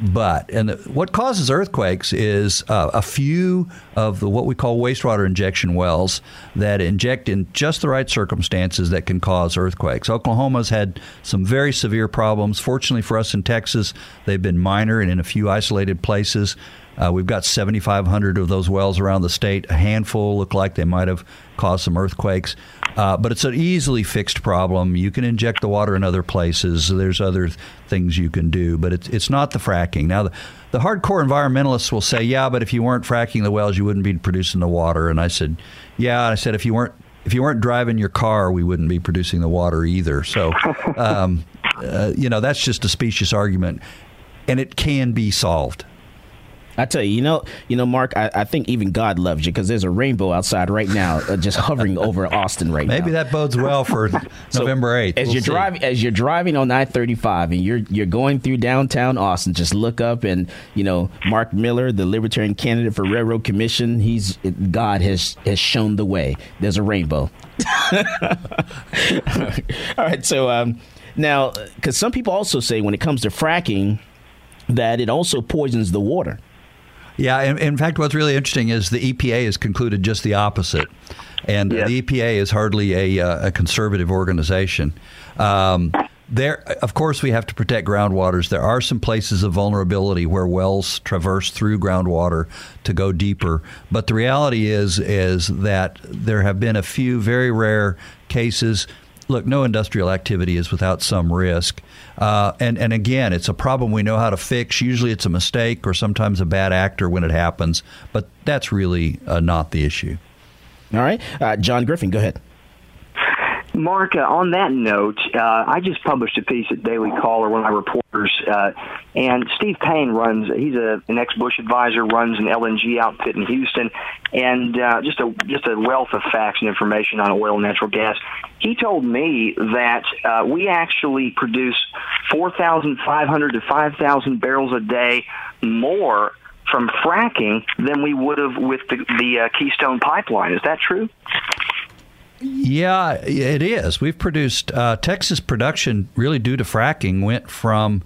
but and the, what causes earthquakes is uh, a few of the what we call wastewater injection wells that inject in just the right circumstances that can cause earthquakes. Oklahoma's had some very severe problems. Fortunately for us in Texas, they've been minor and in a few isolated places. Uh, we've got 7,500 of those wells around the state. A handful look like they might have caused some earthquakes. Uh, but it's an easily fixed problem. You can inject the water in other places. There's other things you can do, but it's it's not the fracking. Now, the, the hardcore environmentalists will say, "Yeah, but if you weren't fracking the wells, you wouldn't be producing the water." And I said, "Yeah." I said, "If you weren't if you weren't driving your car, we wouldn't be producing the water either." So, um, uh, you know, that's just a specious argument, and it can be solved. I tell you, you know, you know, Mark, I, I think even God loves you because there's a rainbow outside right now, uh, just hovering over Austin right Maybe now. Maybe that bodes well for so November eighth. As we'll you're driving, as you're driving on I thirty five, and you're you're going through downtown Austin, just look up and you know Mark Miller, the Libertarian candidate for Railroad Commission. He's God has has shown the way. There's a rainbow. All right, so um, now because some people also say when it comes to fracking that it also poisons the water. Yeah, in, in, fact, what's really interesting is the EPA has concluded just the opposite. And the EPA is hardly a, uh, a conservative organization. Um, there, of course, we have to protect groundwaters. There are some places of vulnerability where wells traverse through groundwater to go deeper. But the reality is, is that there have been a few very rare cases look, no industrial activity is without some risk. Uh, and, and again, it's a problem we know how to fix. Usually it's a mistake or sometimes a bad actor when it happens, but that's really uh, not the issue. All right. Uh, John Griffin, go ahead. Mark, uh, on that note, uh, I just published a piece at Daily Caller, one of my reporters, uh, and Steve Payne runs. He's a, an ex-Bush advisor, runs an LNG outfit in Houston, and uh, just a just a wealth of facts and information on oil and natural gas. He told me that uh, we actually produce 4,500 to 5,000 barrels a day more from fracking than we would have with the, the uh, Keystone pipeline. Is that true? Yeah, it is. We've produced uh, Texas production really due to fracking went from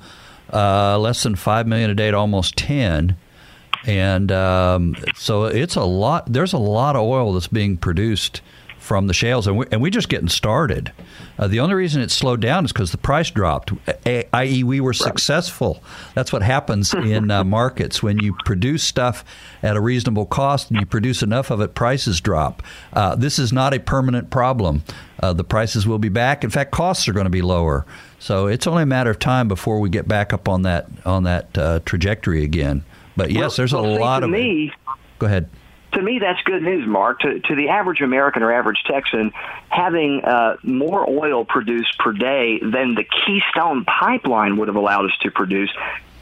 uh, less than five million a day to almost ten, and um, so it's a lot. There's a lot of oil that's being produced from the shales, and, we, and we're just getting started. Uh, the only reason it slowed down is because the price dropped, i.e., we were successful. That's what happens in uh, markets when you produce stuff at a reasonable cost and you produce enough of it, prices drop. Uh, this is not a permanent problem. Uh, the prices will be back. In fact, costs are going to be lower. So it's only a matter of time before we get back up on that on that uh, trajectory again. But yes, well, there's a well, lot of. Me, Go ahead to me, that's good news, Mark. To, to the average American or average Texan, having uh, more oil produced per day than the Keystone pipeline would have allowed us to produce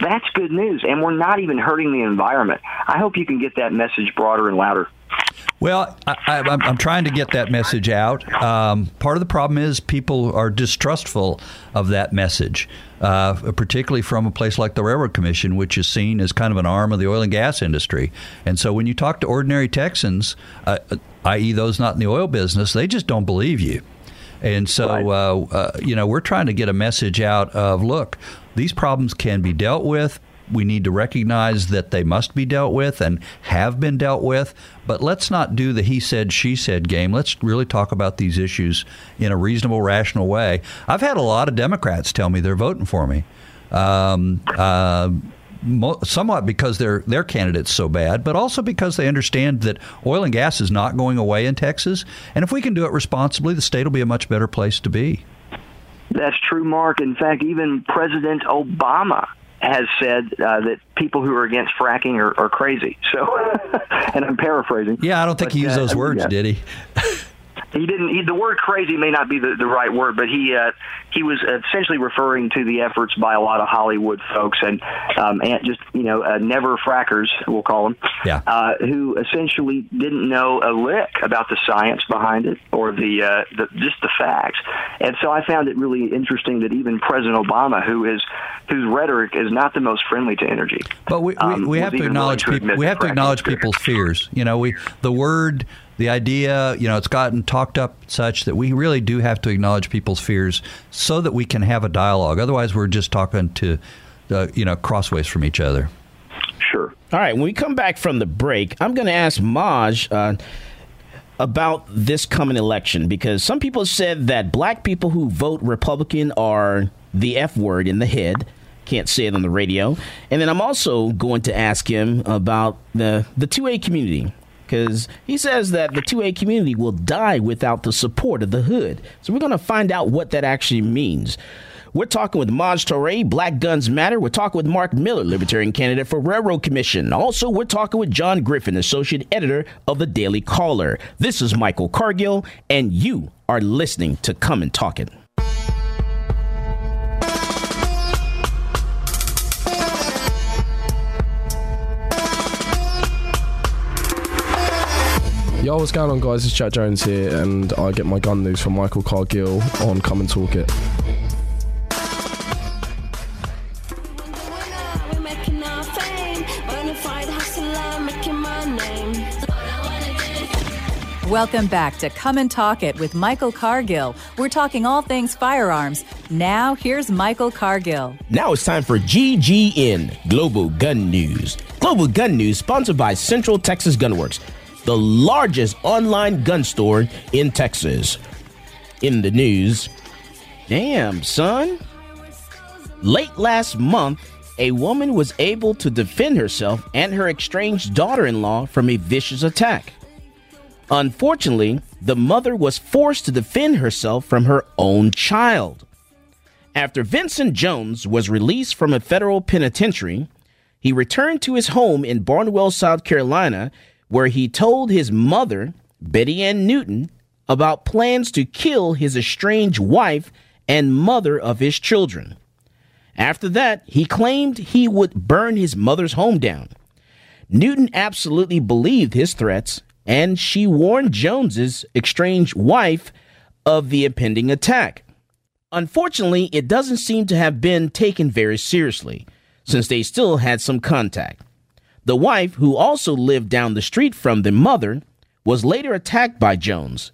That's good news, and we're not even hurting the environment. I hope you can get that message broader and louder. Well, I, am trying to get that message out. Um, part of the problem is people are distrustful of that message, uh, particularly from a place like the Railroad Commission, which is seen as kind of an arm of the oil and gas industry. And so when you talk to ordinary Texans, uh, i.e., those not in the oil business, they just don't believe you. And so, right. uh, uh, you know, we're trying to get a message out of look, these problems can be dealt with. We need to recognize that they must be dealt with and have been dealt with. But let's not do the he said, she said game. Let's really talk about these issues in a reasonable, rational way. I've had a lot of Democrats tell me they're voting for me. Um, uh, somewhat because their their candidate's so bad, but also because they understand that oil and gas is not going away in Texas, and if we can do it responsibly, the state will be a much better place to be. That's true, Mark. In fact, even President Obama has said uh, that people who are against fracking are, are crazy. So, and I'm paraphrasing. Yeah, I don't think but, he used uh, those words, yeah. did he? he didn't. He, the word "crazy" may not be the, the right word, but he uh, he was essentially referring to the efforts by a lot of Hollywood folks and um, and just you know uh, never frackers, we'll call them, yeah. uh, who essentially didn't know a lick about the science behind it or the, uh, the just the facts. And so I found it really interesting that even President Obama, who is whose rhetoric is not the most friendly to energy, but we we, um, we have to acknowledge people. We have to acknowledge people's fears. You know, we the word the idea, you know, it's gotten talked up such that we really do have to acknowledge people's fears so that we can have a dialogue. Otherwise, we're just talking to, uh, you know, crossways from each other. Sure. All right. When we come back from the break, I'm going to ask Maj. Uh, about this coming election because some people said that black people who vote Republican are the F word in the head. Can't say it on the radio. And then I'm also going to ask him about the the 2A community because he says that the 2A community will die without the support of the hood. So we're going to find out what that actually means. We're talking with Maj Toure, Black Guns Matter. We're talking with Mark Miller, Libertarian candidate for Railroad Commission. Also, we're talking with John Griffin, Associate Editor of the Daily Caller. This is Michael Cargill, and you are listening to Come and Talk It. Yo, what's going on, guys? It's Jack Jones here, and I get my gun news from Michael Cargill on Come and Talk It. Welcome back to Come and Talk It with Michael Cargill. We're talking all things firearms. Now, here's Michael Cargill. Now it's time for GGN Global Gun News. Global Gun News, sponsored by Central Texas Gunworks the largest online gun store in Texas. In the news, damn, son. Late last month, a woman was able to defend herself and her estranged daughter in law from a vicious attack. Unfortunately, the mother was forced to defend herself from her own child. After Vincent Jones was released from a federal penitentiary, he returned to his home in Barnwell, South Carolina, where he told his mother, Betty Ann Newton, about plans to kill his estranged wife and mother of his children. After that, he claimed he would burn his mother's home down. Newton absolutely believed his threats, and she warned Jones's estranged wife of the impending attack. Unfortunately, it doesn't seem to have been taken very seriously, since they still had some contact. The wife, who also lived down the street from the mother, was later attacked by Jones.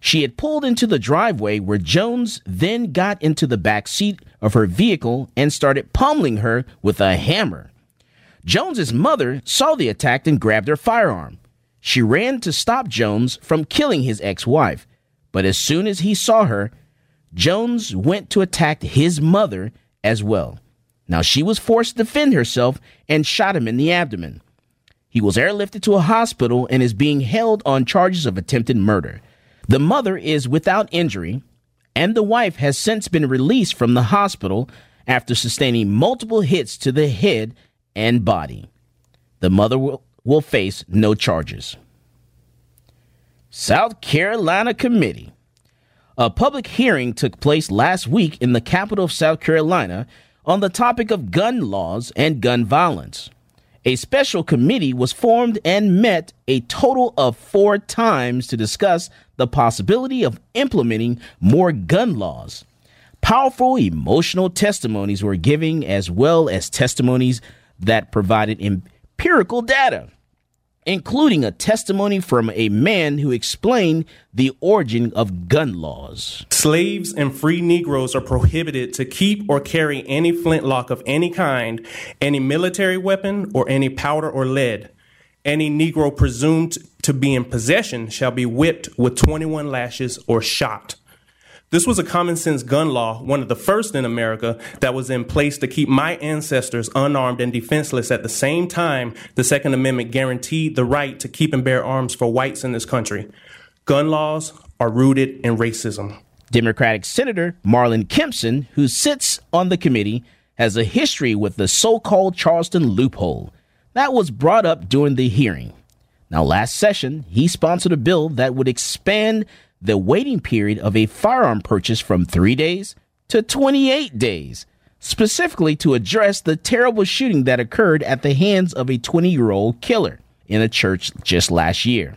She had pulled into the driveway where Jones then got into the back seat of her vehicle and started pummeling her with a hammer. Jones's mother saw the attack and grabbed her firearm. She ran to stop Jones from killing his ex-wife, but as soon as he saw her, Jones went to attack his mother as well. Now, she was forced to defend herself and shot him in the abdomen. He was airlifted to a hospital and is being held on charges of attempted murder. The mother is without injury, and the wife has since been released from the hospital after sustaining multiple hits to the head and body. The mother will, will face no charges. South Carolina Committee. A public hearing took place last week in the capital of South Carolina on the topic of gun laws and gun violence. A special committee was formed and met a total of four times to discuss the possibility of implementing more gun laws. Powerful emotional testimonies were given, as well as testimonies that provided empirical data including a testimony from a man who explained the origin of gun laws. Slaves and free Negroes are prohibited to keep or carry any flintlock of any kind, any military weapon, or any powder or lead. Any Negro presumed to be in possession shall be whipped with 21 lashes or shot. This was a common sense gun law, one of the first in America that was in place to keep my ancestors unarmed and defenseless at the same time the Second Amendment guaranteed the right to keep and bear arms for whites in this country. Gun laws are rooted in racism. Democratic Senator Marlon Kimpson, who sits on the committee, has a history with the so called Charleston loophole. That was brought up during the hearing. Now, last session, he sponsored a bill that would expand the waiting period of a firearm purchase from three days to 28 days, specifically to address the terrible shooting that occurred at the hands of a 20 year old killer in a church just last year.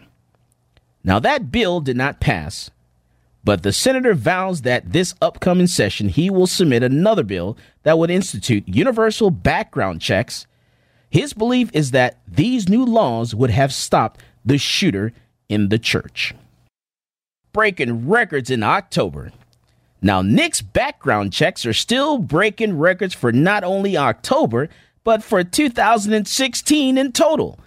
Now, that bill did not pass, but the senator vows that this upcoming session he will submit another bill that would institute universal background checks. His belief is that these new laws would have stopped the shooter in the church breaking records in October. Now, NICS background checks are still breaking records for not only October, but for 2016 in total.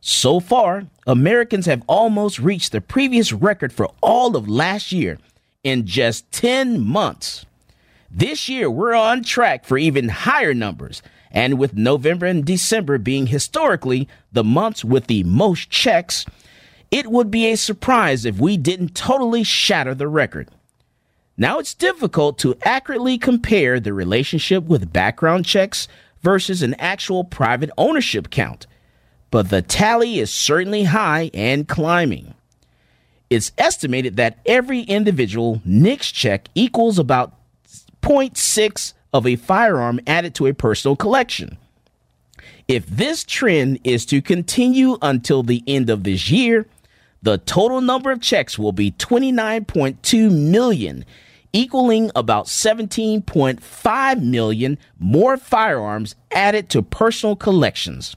So far, Americans have almost reached the previous record for all of last year in just 10 months. This year, we're on track for even higher numbers, and with November and December being historically the months with the most checks, it would be a surprise if we didn't totally shatter the record. Now, it's difficult to accurately compare the relationship with background checks versus an actual private ownership count, but the tally is certainly high and climbing. It's estimated that every individual NICS check equals about 0.6 of a firearm added to a personal collection. If this trend is to continue until the end of this year, the total number of checks will be 29.2 million, equaling about 17.5 million more firearms added to personal collections,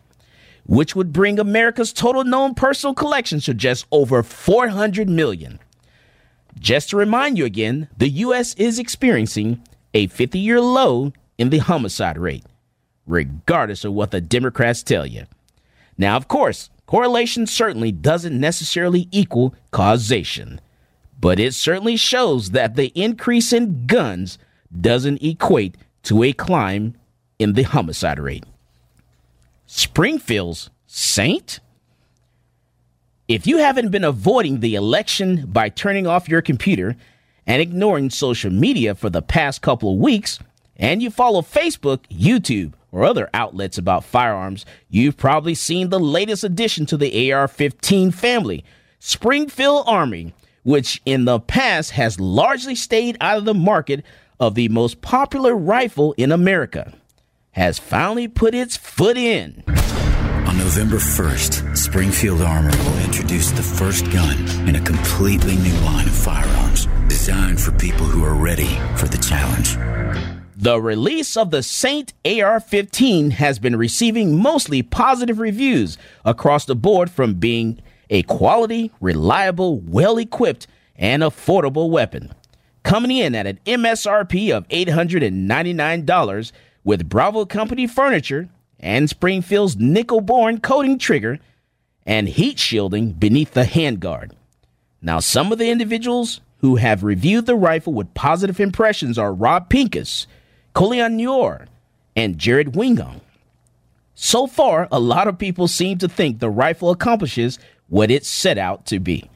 which would bring America's total known personal collections to just over 400 million. Just to remind you again, the U.S. is experiencing a 50 year low in the homicide rate, regardless of what the Democrats tell you. Now, of course, Correlation certainly doesn't necessarily equal causation, but it certainly shows that the increase in guns doesn't equate to a climb in the homicide rate. Springfield's Saint? If you haven't been avoiding the election by turning off your computer and ignoring social media for the past couple of weeks, and you follow Facebook, YouTube, or other outlets about firearms, you've probably seen the latest addition to the AR 15 family, Springfield Armory, which in the past has largely stayed out of the market of the most popular rifle in America, has finally put its foot in. On November 1st, Springfield Armory will introduce the first gun in a completely new line of firearms designed for people who are ready for the challenge. The release of the Saint AR 15 has been receiving mostly positive reviews across the board from being a quality, reliable, well equipped, and affordable weapon. Coming in at an MSRP of $899 with Bravo Company furniture and Springfield's nickel boron coating trigger and heat shielding beneath the handguard. Now, some of the individuals who have reviewed the rifle with positive impressions are Rob Pincus Colion Noir, and Jared Wingon. So far, a lot of people seem to think the rifle accomplishes what it set out to be.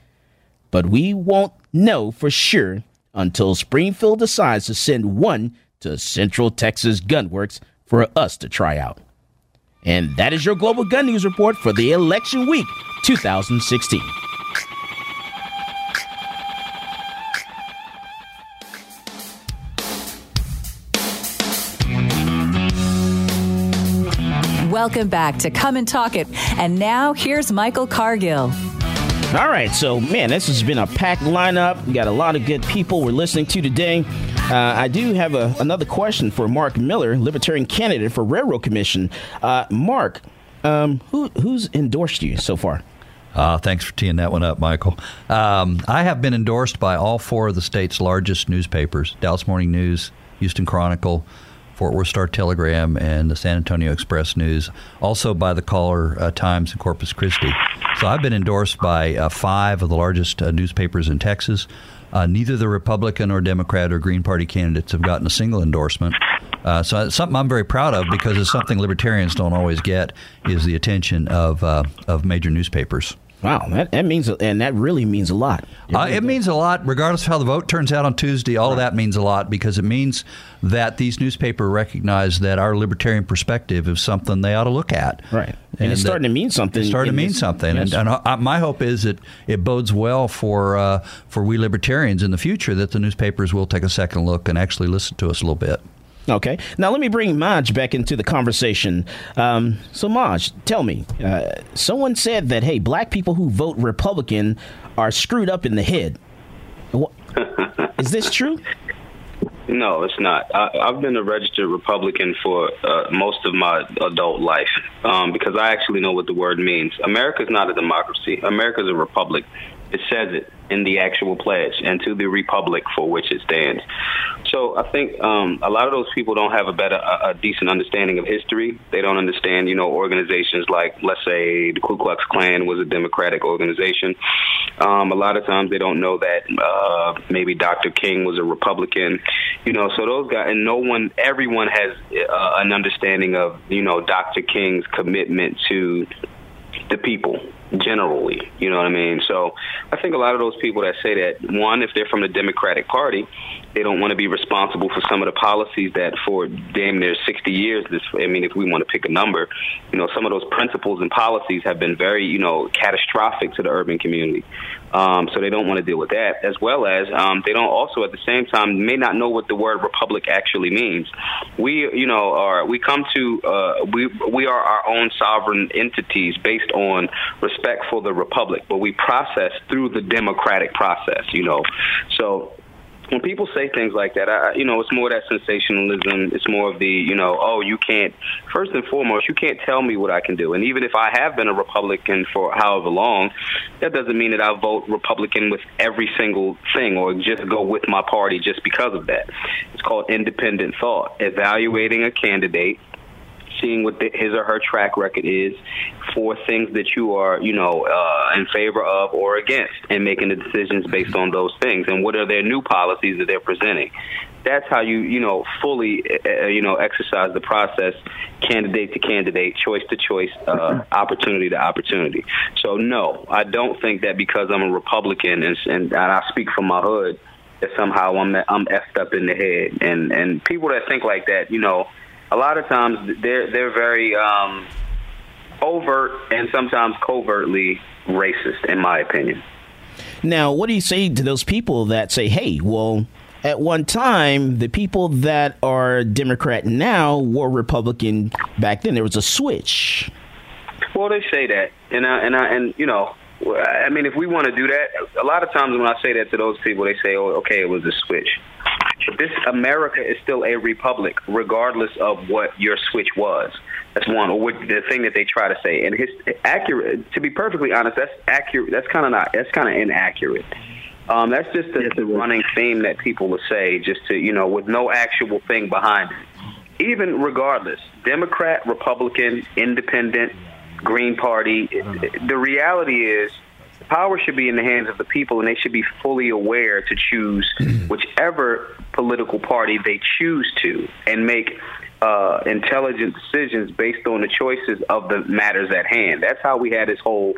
But we won't know for sure until Springfield decides to send one to Central Texas Gunworks for us to try out. And that is your Global Gun News Report for the election week 2016. Welcome back to Come and Talk It. And now here's Michael Cargill. All right, so man, this has been a packed lineup. We got a lot of good people we're listening to today. Uh, I do have a, another question for Mark Miller, Libertarian candidate for Railroad Commission. Uh, Mark, um, who, who's endorsed you so far? Uh, thanks for teeing that one up, Michael. Um, I have been endorsed by all four of the state's largest newspapers Dallas Morning News, Houston Chronicle, Fort Worth Star Telegram, and the San Antonio Express News, also by the Caller uh, Times in Corpus Christi. So I've been endorsed by uh, five of the largest uh, newspapers in Texas. Uh, neither the Republican or Democrat or Green Party candidates have gotten a single endorsement. Uh, so it's something I'm very proud of because it's something libertarians don't always get is the attention of of major newspapers. Wow, that, that means and that really means a lot. It, uh, it means a lot, regardless of how the vote turns out on Tuesday. All right. of that means a lot because it means that these newspapers recognize that our libertarian perspective is something they ought to look at. Right, and, and it's starting to mean something. It's starting to mean this, something, yes. and, and uh, my hope is that it bodes well for uh, for we libertarians in the future that the newspapers will take a second look and actually listen to us a little bit. Okay. Now let me bring Maj back into the conversation. Um, so Maj, tell me, uh, someone said that hey, black people who vote Republican are screwed up in the head. Is this true? No, it's not. I, have been a registered Republican for uh, most of my adult life um, because I actually know what the word means. America is not a democracy. America is a republic. It says it in the actual pledge and to the republic for which it stands. So I think um, a lot of those people don't have a better, a, a decent understanding of history. They don't understand, you know, organizations like, let's say, the Ku Klux Klan was a Democratic organization. Um, a lot of times they don't know that uh, maybe Dr. King was a Republican. You know, so those guys, and no one, everyone has uh, an understanding of, you know, Dr. King's commitment to the people generally. You know what I mean? So I think a lot of those people that say that, one, if they're from the Democratic Party, they don't want to be responsible for some of the policies that for damn near 60 years, this, I mean, if we want to pick a number, you know, some of those principles and policies have been very, you know, catastrophic to the urban community. Um, so they don't want to deal with that, as well as um, they don't also at the same time may not know what the word republic actually means. We, you know, are we come to uh, we we are our own sovereign entities based on respect for the republic, but we process through the democratic process. You know, so when people say things like that, I, you know, it's more that sensationalism. It's more of the, you know, oh, you can't. First and foremost, you can't tell me what I can do. And even if I have been a Republican for however long, that doesn't mean that I vote Republican with every single thing or just go with my party just because of that. It's called independent thought, evaluating a candidate seeing what the, his or her track record is for things that you are, you know, uh, in favor of or against, and making the decisions based on those things. And what are their new policies that they're presenting? That's how you, you know, fully, uh, you know, exercise the process, candidate to candidate, choice to choice, uh, opportunity to opportunity. So no, I don't think that because I'm a Republican and, and I speak from my hood that somehow I'm I'm effed up in the head. And and people that think like that, you know a lot of times they're they're very um, overt and sometimes covertly racist, in my opinion. Now, what do you say to those people that say, "Hey, well"? At one time, the people that are Democrat now were Republican back then. There was a switch. Well, they say that, and I, and I, and you know, I mean, if we want to do that, a lot of times when I say that to those people, they say, "Oh, okay, it was a switch." This America is still a republic, regardless of what your switch was. That's one, or what, the thing that they try to say. And his accurate. To be perfectly honest, that's accurate. That's kind of not. That's kind of inaccurate. Um, that's just the, the running theme that people will say, just to you know, with no actual thing behind it. Even regardless, Democrat, Republican, Independent, Green Party. The reality is power should be in the hands of the people, and they should be fully aware to choose whichever political party they choose to, and make uh, intelligent decisions based on the choices of the matters at hand. That's how we had this whole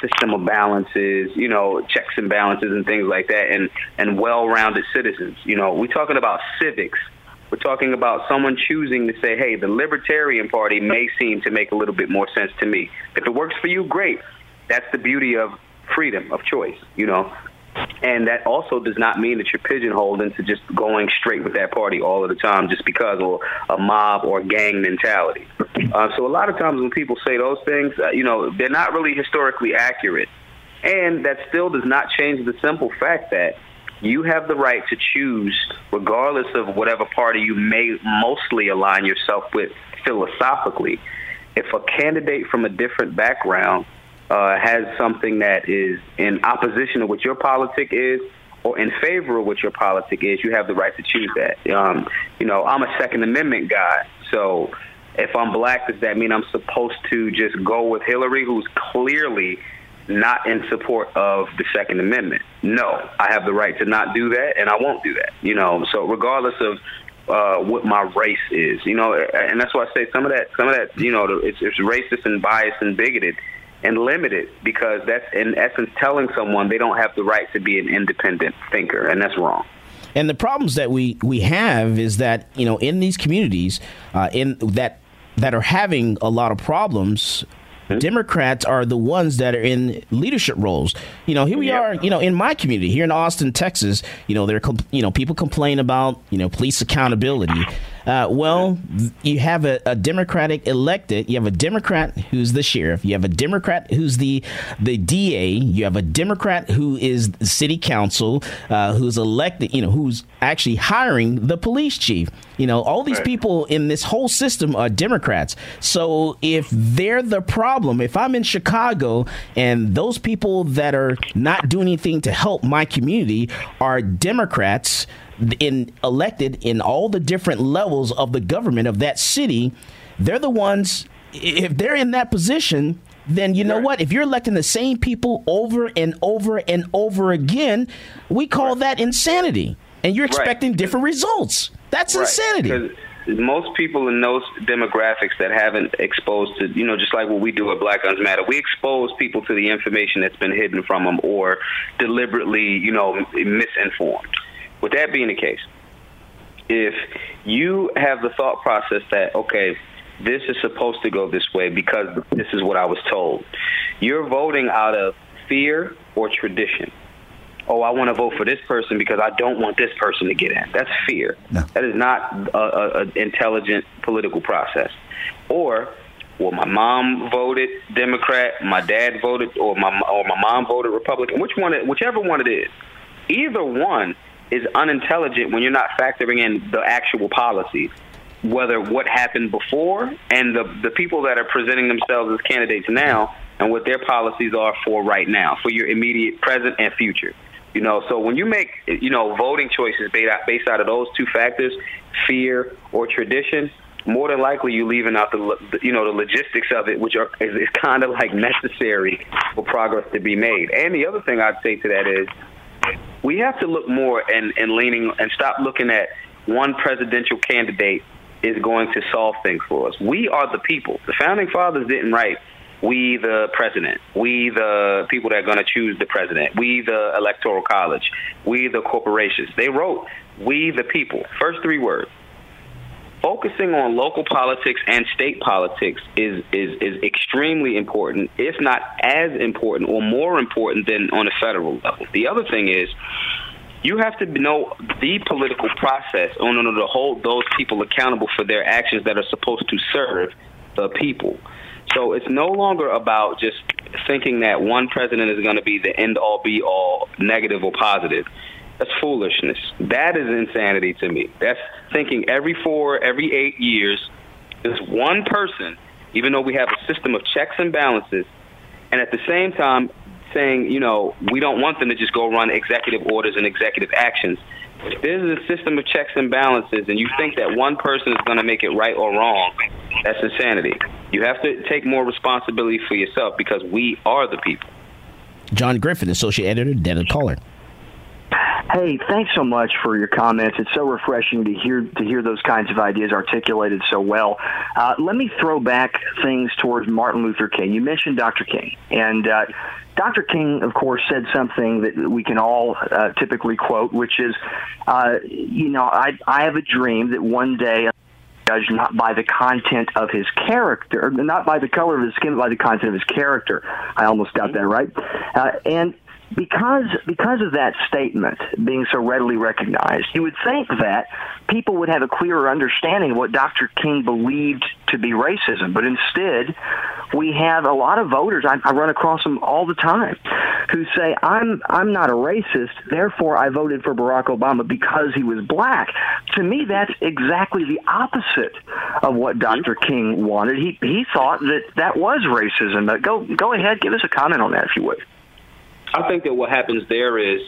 system of balances, you know, checks and balances and things like that, and and well-rounded citizens. You know, we're talking about civics. We're talking about someone choosing to say, hey, the Libertarian Party may seem to make a little bit more sense to me. If it works for you, great. That's the beauty of freedom of choice, you know. And that also does not mean that you're pigeonholed into just going straight with that party all of the time just because of a mob or gang mentality. Uh, so a lot of times when people say those things, uh, you know, they're not really historically accurate. And that still does not change the simple fact that you have the right to choose, regardless of whatever party you may mostly align yourself with philosophically. If a candidate from a different background uh, has something that is in opposition to what your politic is or in favor of what your politic is, you have the right to choose that. Um, you know, I'm a Second Amendment guy, so if I'm black, does that mean I'm supposed to just go with Hillary, who's clearly not in support of the Second Amendment? No, I have the right to not do that, and I won't do that. You know, so regardless of uh, what my race is, you know, and that's why I say some of that, some of that, you know, it's, it's racist and biased and bigoted and limited because that's in essence telling someone they don't have the right to be an independent thinker, and that's wrong. And the problems that we we have is that you know in these communities, uh, in that that are having a lot of problems Democrats are the ones that are in leadership roles. You know, here we are. You know, in my community here in Austin, Texas. You know, there, you know, people complain about you know police accountability. Uh, well, you have a, a, Democratic elected. You have a Democrat who's the sheriff. You have a Democrat who's the the DA. You have a Democrat who is the city council, uh, who's elected. You know, who's actually hiring the police chief. You know, all these people in this whole system are Democrats. So if they're the problem, if I'm in Chicago and those people that are not doing anything to help my community are Democrats in elected in all the different levels of the government of that city, they're the ones. If they're in that position, then you know right. what? If you're electing the same people over and over and over again, we call right. that insanity. And you're expecting right. different results. That's insanity most people in those demographics that haven't exposed to, you know, just like what we do at Black Guns Matter, we expose people to the information that's been hidden from them or deliberately, you know, misinformed. With that being the case, if you have the thought process that, okay, this is supposed to go this way because this is what I was told, you're voting out of fear or tradition. Oh, I want to vote for this person because I don't want this person to get in. That's fear. No. That is not an intelligent political process. Or, well, my mom voted Democrat, my dad voted, or my or my mom voted Republican. Which one? Whichever one it is, either one is unintelligent when you're not factoring in the actual policies, whether what happened before and the the people that are presenting themselves as candidates now and what their policies are for right now, for your immediate present and future. You know, so when you make you know voting choices based out of those two factors, fear or tradition, more than likely you're leaving out the you know the logistics of it, which are is, is kind of like necessary for progress to be made. And the other thing I'd say to that is we have to look more and, and leaning and stop looking at one presidential candidate is going to solve things for us. We are the people. The founding fathers didn't write we the president, we the people that are going to choose the president, we the electoral college, we the corporations. They wrote we the people. First three words focusing on local politics and state politics is, is, is extremely important, if not as important or more important than on a federal level. The other thing is, you have to know the political process in order to hold those people accountable for their actions that are supposed to serve the people. So it's no longer about just thinking that one president is going to be the end all be all, negative or positive. That's foolishness. That is insanity to me. That's thinking every four, every eight years, this one person, even though we have a system of checks and balances, and at the same time saying, you know, we don't want them to just go run executive orders and executive actions. If there's a system of checks and balances and you think that one person is going to make it right or wrong, that's insanity. You have to take more responsibility for yourself because we are the people. John Griffin, Associate Editor, Daily Caller. Hey, thanks so much for your comments. It's so refreshing to hear to hear those kinds of ideas articulated so well. Uh, let me throw back things towards Martin Luther King. You mentioned Dr. King, and uh, Dr. King, of course, said something that we can all uh, typically quote, which is, uh, you know, I I have a dream that one day judged not by the content of his character, not by the color of his skin, but by the content of his character. I almost got that right. Uh, and because because of that statement being so readily recognized, you would think that people would have a clearer understanding of what Dr. King believed to be racism. But instead, we have a lot of voters. I, I run across them all the time who say, "I'm I'm not a racist, therefore I voted for Barack Obama because he was black." To me, that's exactly the opposite of what Dr. King wanted. He he thought that that was racism. But go go ahead, give us a comment on that if you would. I think that what happens there is,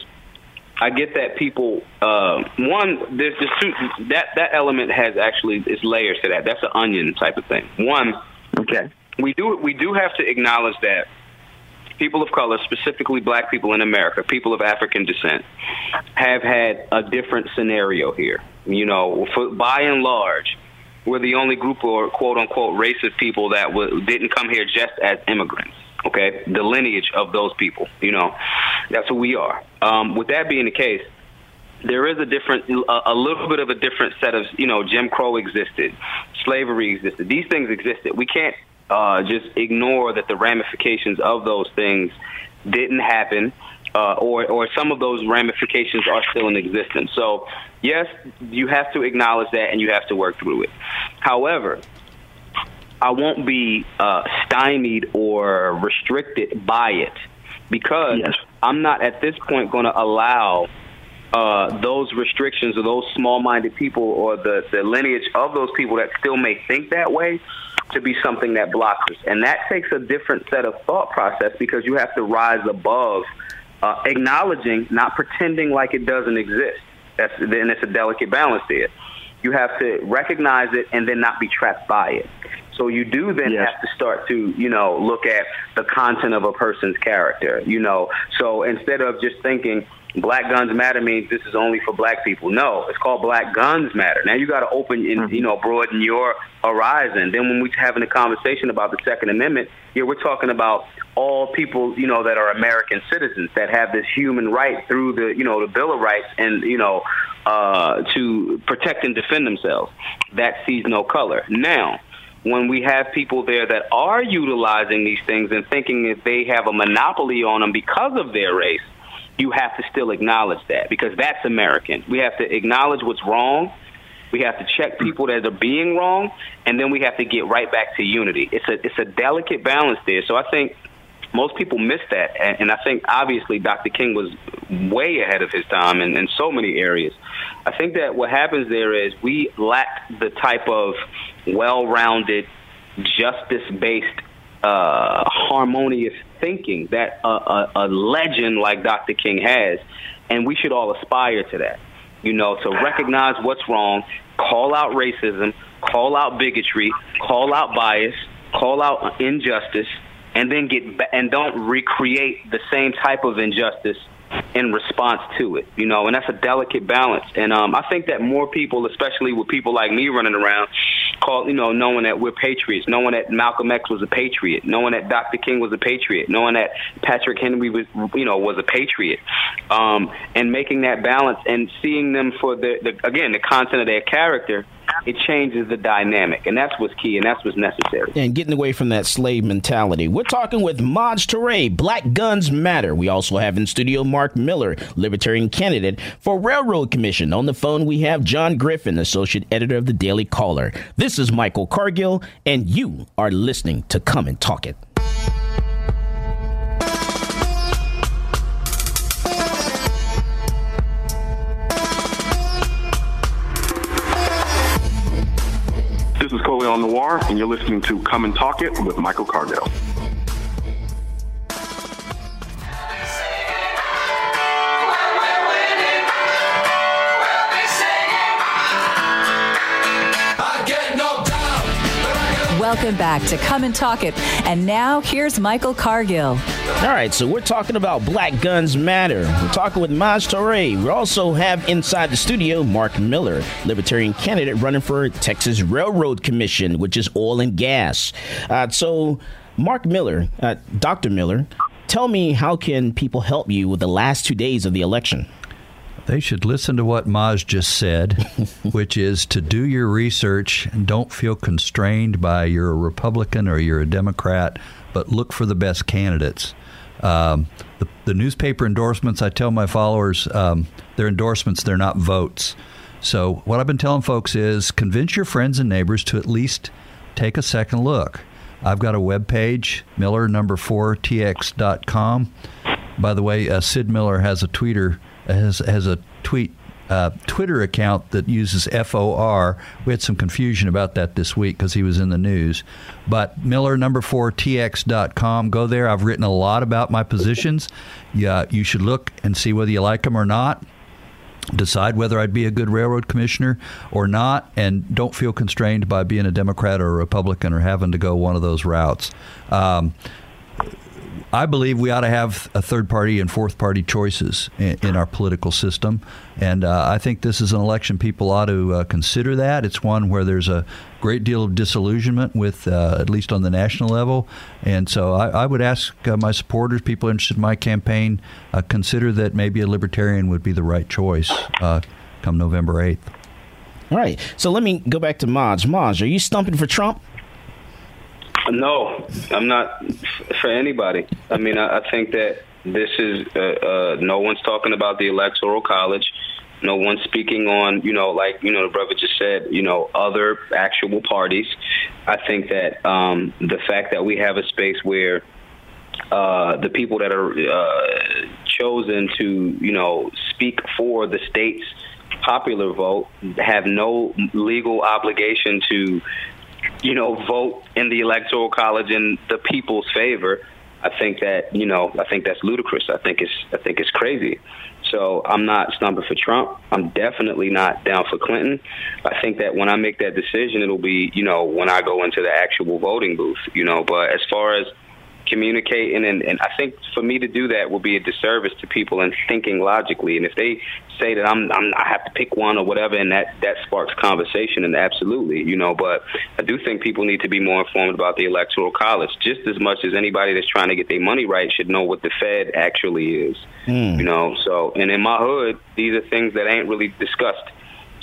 I get that people. Uh, one, there's just two, that that element has actually is layers to that. That's an onion type of thing. One, okay, we do we do have to acknowledge that people of color, specifically black people in America, people of African descent, have had a different scenario here. You know, for, by and large, we're the only group of quote unquote racist people that w- didn't come here just as immigrants okay the lineage of those people you know that's who we are um, with that being the case there is a different a, little bit of a different set of you know jim crow existed slavery existed these things existed we can't uh, just ignore that the ramifications of those things didn't happen uh, or, or some of those ramifications are still in existence. So, yes, you have to acknowledge that and you have to work through it. However, I won't be uh, stymied or restricted by it because yes. I'm not at this point going to allow uh, those restrictions or those small-minded people or the, the lineage of those people that still may think that way to be something that blocks us. And that takes a different set of thought process because you have to rise above uh, acknowledging, not pretending like it doesn't exist. That's then it's a delicate balance there. You have to recognize it and then not be trapped by it. So you do then yes. have to start to, you know, look at the content of a person's character, you know. So instead of just thinking black guns matter means this is only for black people. No, it's called black guns matter. Now you got to open and mm-hmm. you know broaden your horizon. Then when we're having a conversation about the Second Amendment, yeah, we're talking about all people you know that are American citizens that have this human right through the you know the Bill of Rights and you know uh, to protect and defend themselves. That sees no color. Now when we have people there that are utilizing these things and thinking that they have a monopoly on them because of their race, you have to still acknowledge that because that's American. We have to acknowledge what's wrong. We have to check people that are being wrong, and then we have to get right back to unity. It's a it's a delicate balance there. So I think most people miss that, and I think obviously Dr. King was way ahead of his time in, in so many areas. I think that what happens there is we lack the type of well-rounded, justice-based, uh, harmonious thinking that a, a, a legend like Dr. King has, and we should all aspire to that. You know, to recognize what's wrong, call out racism, call out bigotry, call out bias, call out injustice, and then get and don't recreate the same type of injustice in response to it, you know, and that's a delicate balance. And um, I think that more people, especially with people like me running around, you know, knowing that we're patriots, knowing that Malcolm X was a patriot, knowing that Dr. King was a patriot, knowing that Patrick Henry was, you know, was a patriot, um, and making that balance and seeing them for the, the again the content of their character it changes the dynamic, and that's what's key, and that's what's necessary. And getting away from that slave mentality. We're talking with Maj Toure, Black Guns Matter. We also have in studio Mark Miller, Libertarian candidate for Railroad Commission. On the phone, we have John Griffin, Associate Editor of the Daily Caller. This is Michael Cargill, and you are listening to Come and Talk It. Colion Noir, and you're listening to Come and Talk It with Michael Cargill. Welcome back to Come and Talk It. And now here's Michael Cargill. All right, so we're talking about Black Guns Matter. We're talking with Maj Toure. We also have inside the studio Mark Miller, Libertarian candidate running for Texas Railroad Commission, which is oil and gas. Uh, so, Mark Miller, uh, Dr. Miller, tell me how can people help you with the last two days of the election? They should listen to what Maj just said, which is to do your research and don't feel constrained by you're a Republican or you're a Democrat, but look for the best candidates. Um, the, the newspaper endorsements, I tell my followers, um, they're endorsements, they're not votes. So, what I've been telling folks is convince your friends and neighbors to at least take a second look. I've got a web page, Miller number four tx.com. By the way, uh, Sid Miller has a tweeter has has a tweet uh, Twitter account that uses FOR. We had some confusion about that this week because he was in the news. But Miller number four TX.com. Go there. I've written a lot about my positions. Yeah, you should look and see whether you like them or not. Decide whether I'd be a good railroad commissioner or not, and don't feel constrained by being a Democrat or a Republican or having to go one of those routes. Um, I believe we ought to have a third party and fourth party choices in, in our political system. And uh, I think this is an election people ought to uh, consider that. It's one where there's a great deal of disillusionment with, uh, at least on the national level. And so I, I would ask uh, my supporters, people interested in my campaign, uh, consider that maybe a libertarian would be the right choice uh, come November 8th. All right. So let me go back to Maj. Maj, are you stumping for Trump? No, I'm not for anybody. I mean, I, I think that this is uh, uh, no one's talking about the electoral college. No one's speaking on, you know, like you know, the brother just said, you know, other actual parties. I think that um, the fact that we have a space where uh, the people that are uh, chosen to, you know, speak for the state's popular vote have no legal obligation to you know, vote in the electoral college in the people's favor, I think that you know, I think that's ludicrous. I think it's I think it's crazy. So I'm not stumping for Trump. I'm definitely not down for Clinton. I think that when I make that decision, it'll be you know when I go into the actual voting booth. You know, but as far as communicating and, and I think for me to do that will be a disservice to people and thinking logically. And if they say that I'm, I'm I have to pick one or whatever and that that sparks conversation and absolutely you know but I do think people need to be more informed about the electoral college. Just as much as anybody that's trying to get their money right should know what the Fed actually is mm. you know. So and in my hood these are things that ain't really discussed.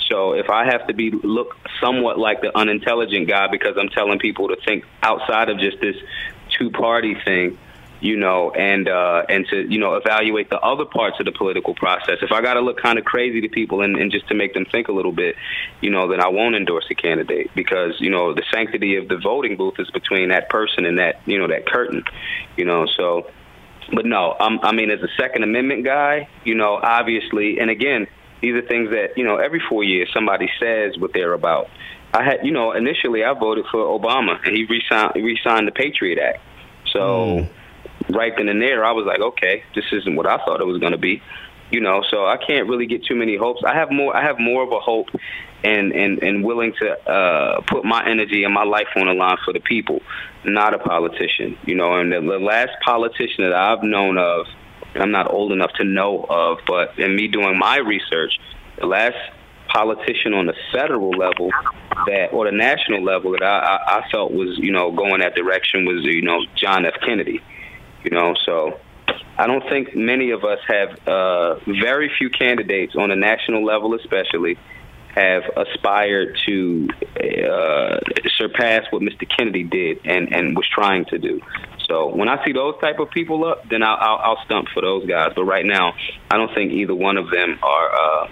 So if I have to be look somewhat like the unintelligent guy because I'm telling people to think outside of just this two party thing, you know, and uh, and to you know evaluate the other parts of the political process. If I got to look kind of crazy to people and, and just to make them think a little bit, you know, then I won't endorse a candidate because you know the sanctity of the voting booth is between that person and that you know that curtain, you know. So, but no, I'm, I mean, as a Second Amendment guy, you know, obviously, and again, these are things that you know every four years somebody says what they're about. I had, you know, initially I voted for Obama, and he re-signed, re-signed the Patriot Act. So mm. right then and there, I was like, okay, this isn't what I thought it was going to be. You know, so I can't really get too many hopes. I have more. I have more of a hope, and and and willing to uh, put my energy and my life on the line for the people, not a politician. You know, and the, the last politician that I've known of, I'm not old enough to know of, but in me doing my research, the last politician on the federal level that or the national level that I, I, I felt was you know going that direction was you know John F. Kennedy, you know so. I don't think many of us have uh, very few candidates on a national level, especially, have aspired to uh, surpass what Mr. Kennedy did and, and was trying to do. So when I see those type of people up, then I'll, I'll, I'll stump for those guys. But right now, I don't think either one of them are uh,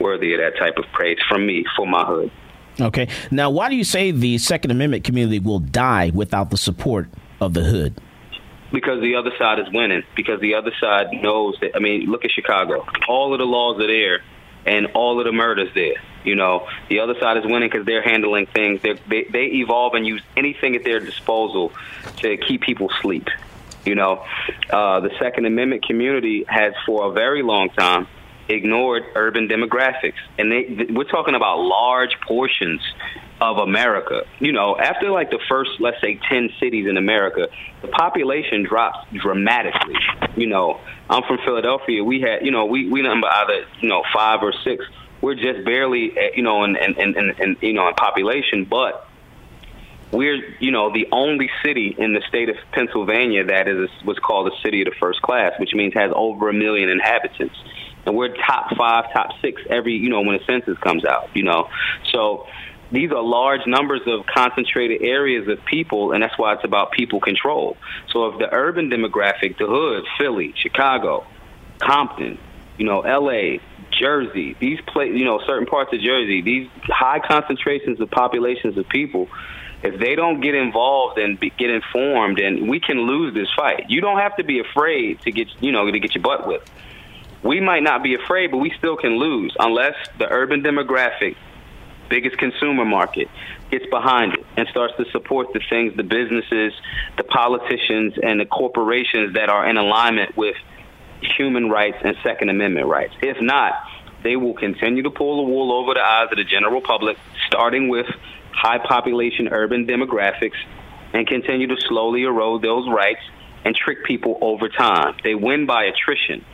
worthy of that type of praise from me for my hood. Okay. Now, why do you say the Second Amendment community will die without the support of the hood? Because the other side is winning. Because the other side knows that. I mean, look at Chicago. All of the laws are there, and all of the murders there. You know, the other side is winning because they're handling things. They're, they they evolve and use anything at their disposal to keep people asleep. You know, uh, the Second Amendment community has for a very long time ignored urban demographics, and they, we're talking about large portions of America. You know, after like the first, let's say, 10 cities in America, the population drops dramatically. You know, I'm from Philadelphia. We had, you know, we, we number either, you know, five or six. We're just barely, eh, you know, in, in, in, in you know, in population, but we're, you know, the only city in the state of Pennsylvania that is what's called a city of the first class, which means has over a million inhabitants and we're top five, top six every you know when the census comes out. You know, so these are large numbers of concentrated areas of people, and that's why it's about people control. So if the urban demographic, the hood, Philly, Chicago, Compton, you know, L.A., Jersey, these play, you know, certain parts of Jersey, these high concentrations of populations of people, if they don't get involved and be, get informed, and we can lose this fight. You don't have to be afraid to get, you know, to get your butt whipped. We might not be afraid, but we still can lose unless the urban demographic, biggest consumer market, gets behind it and starts to support the things, the businesses, the politicians, and the corporations that are in alignment with human rights and Second Amendment rights. If not, they will continue to pull the wool over the eyes of the general public, starting with high population urban demographics, and continue to slowly erode those rights and trick people over time. They win by attrition.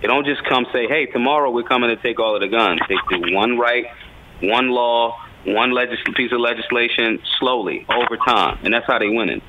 They don't just come say, "Hey, tomorrow we're coming to take all of the guns." They do one right, one law, one piece of legislation slowly over time, and that's how they win it.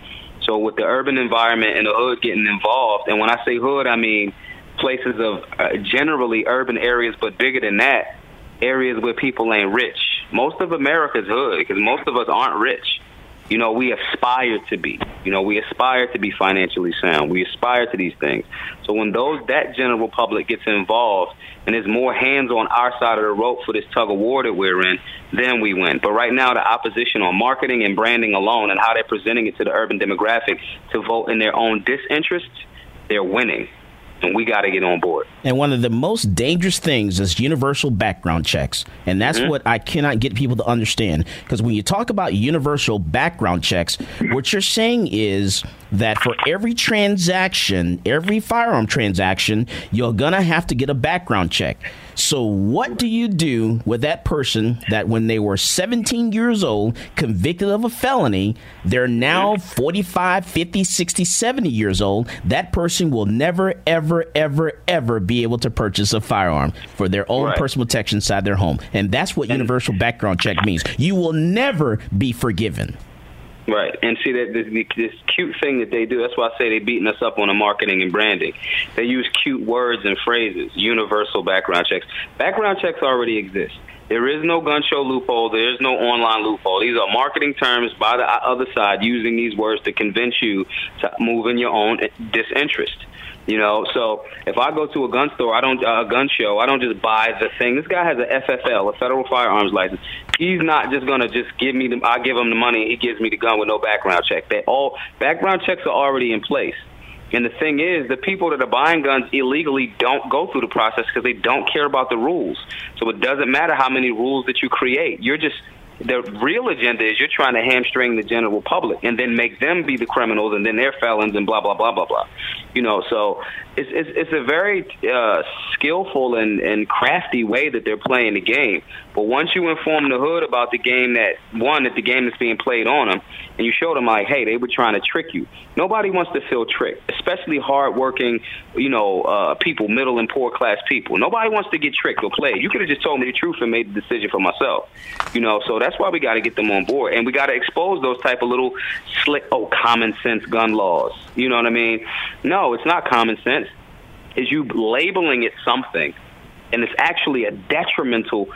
So with the urban environment and the hood getting involved, and when I say hood, I mean places of uh, generally urban areas, but bigger than that, areas where people ain't rich. Most of America's hood because most of us aren't rich. You know, we aspire to be. You know, we aspire to be financially sound. We aspire to these things. So when those that general public gets involved and there's more hands on our side of the rope for this tug of war that we're in, then we win. But right now, the opposition on marketing and branding alone and how they're presenting it to the urban demographic to vote in their own disinterest, they're winning and we got to get on board. And one of the most dangerous things is universal background checks. And that's mm-hmm. what I cannot get people to understand. Because when you talk about universal background checks, what you're saying is that for every transaction, every firearm transaction, you're going to have to get a background check. So, what do you do with that person that when they were 17 years old, convicted of a felony, they're now 45, 50, 60, 70 years old? That person will never, ever, ever, ever be able to purchase a firearm for their own right. personal protection inside their home. And that's what universal background check means. You will never be forgiven. Right, and see that this, this cute thing that they do. That's why I say they're beating us up on the marketing and branding. They use cute words and phrases. Universal background checks. Background checks already exist. There is no gun show loophole. There is no online loophole. These are marketing terms by the other side using these words to convince you to move in your own disinterest. You know, so if I go to a gun store, I don't uh, a gun show, I don't just buy the thing. This guy has a FFL, a federal firearms license. He's not just gonna just give me the. I give him the money, he gives me the gun with no background check. They all background checks are already in place. And the thing is, the people that are buying guns illegally don't go through the process because they don't care about the rules. So it doesn't matter how many rules that you create. You're just the real agenda is you're trying to hamstring the general public and then make them be the criminals and then they're felons and blah blah blah blah blah. You know, so it's it's, it's a very uh, skillful and, and crafty way that they're playing the game. But once you inform the hood about the game that one that the game is being played on them, and you show them like, hey, they were trying to trick you. Nobody wants to feel tricked, especially hardworking, you know, uh, people, middle and poor class people. Nobody wants to get tricked or played. You could have just told me the truth and made the decision for myself. You know, so that's why we got to get them on board, and we got to expose those type of little slick, oh, common sense gun laws. You know what I mean? No, it's not common sense. Is you labeling it something, and it's actually a detrimental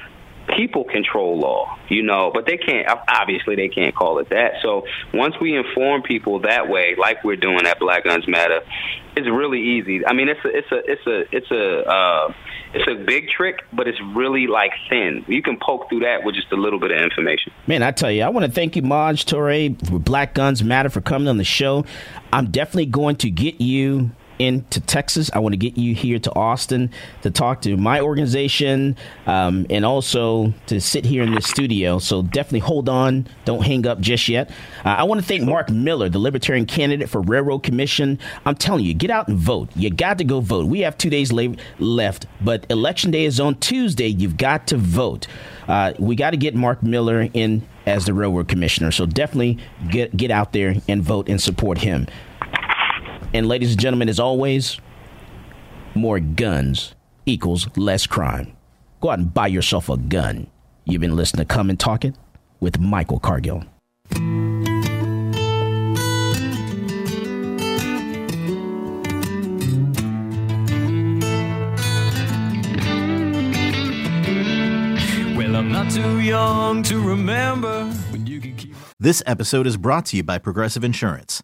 people control law, you know, but they can't, obviously, they can't call it that. So once we inform people that way, like we're doing at Black Guns Matter, it's really easy. I mean, it's a, it's a, it's a, it's a, uh, it's a big trick, but it's really like thin. You can poke through that with just a little bit of information. Man, I tell you, I want to thank you, Maj Toure, for Black Guns Matter for coming on the show. I'm definitely going to get you into Texas. I want to get you here to Austin to talk to my organization um, and also to sit here in the studio. So definitely hold on. Don't hang up just yet. Uh, I want to thank Mark Miller, the Libertarian candidate for Railroad Commission. I'm telling you, get out and vote. You got to go vote. We have two days la- left, but election day is on Tuesday. You've got to vote. Uh, we got to get Mark Miller in as the railroad commissioner. So definitely get get out there and vote and support him. And ladies and gentlemen, as always, more guns equals less crime. Go out and buy yourself a gun. You've been listening to Come and Talk It with Michael Cargill. Well, I'm not too young young to remember when you can keep. This episode is brought to you by Progressive Insurance.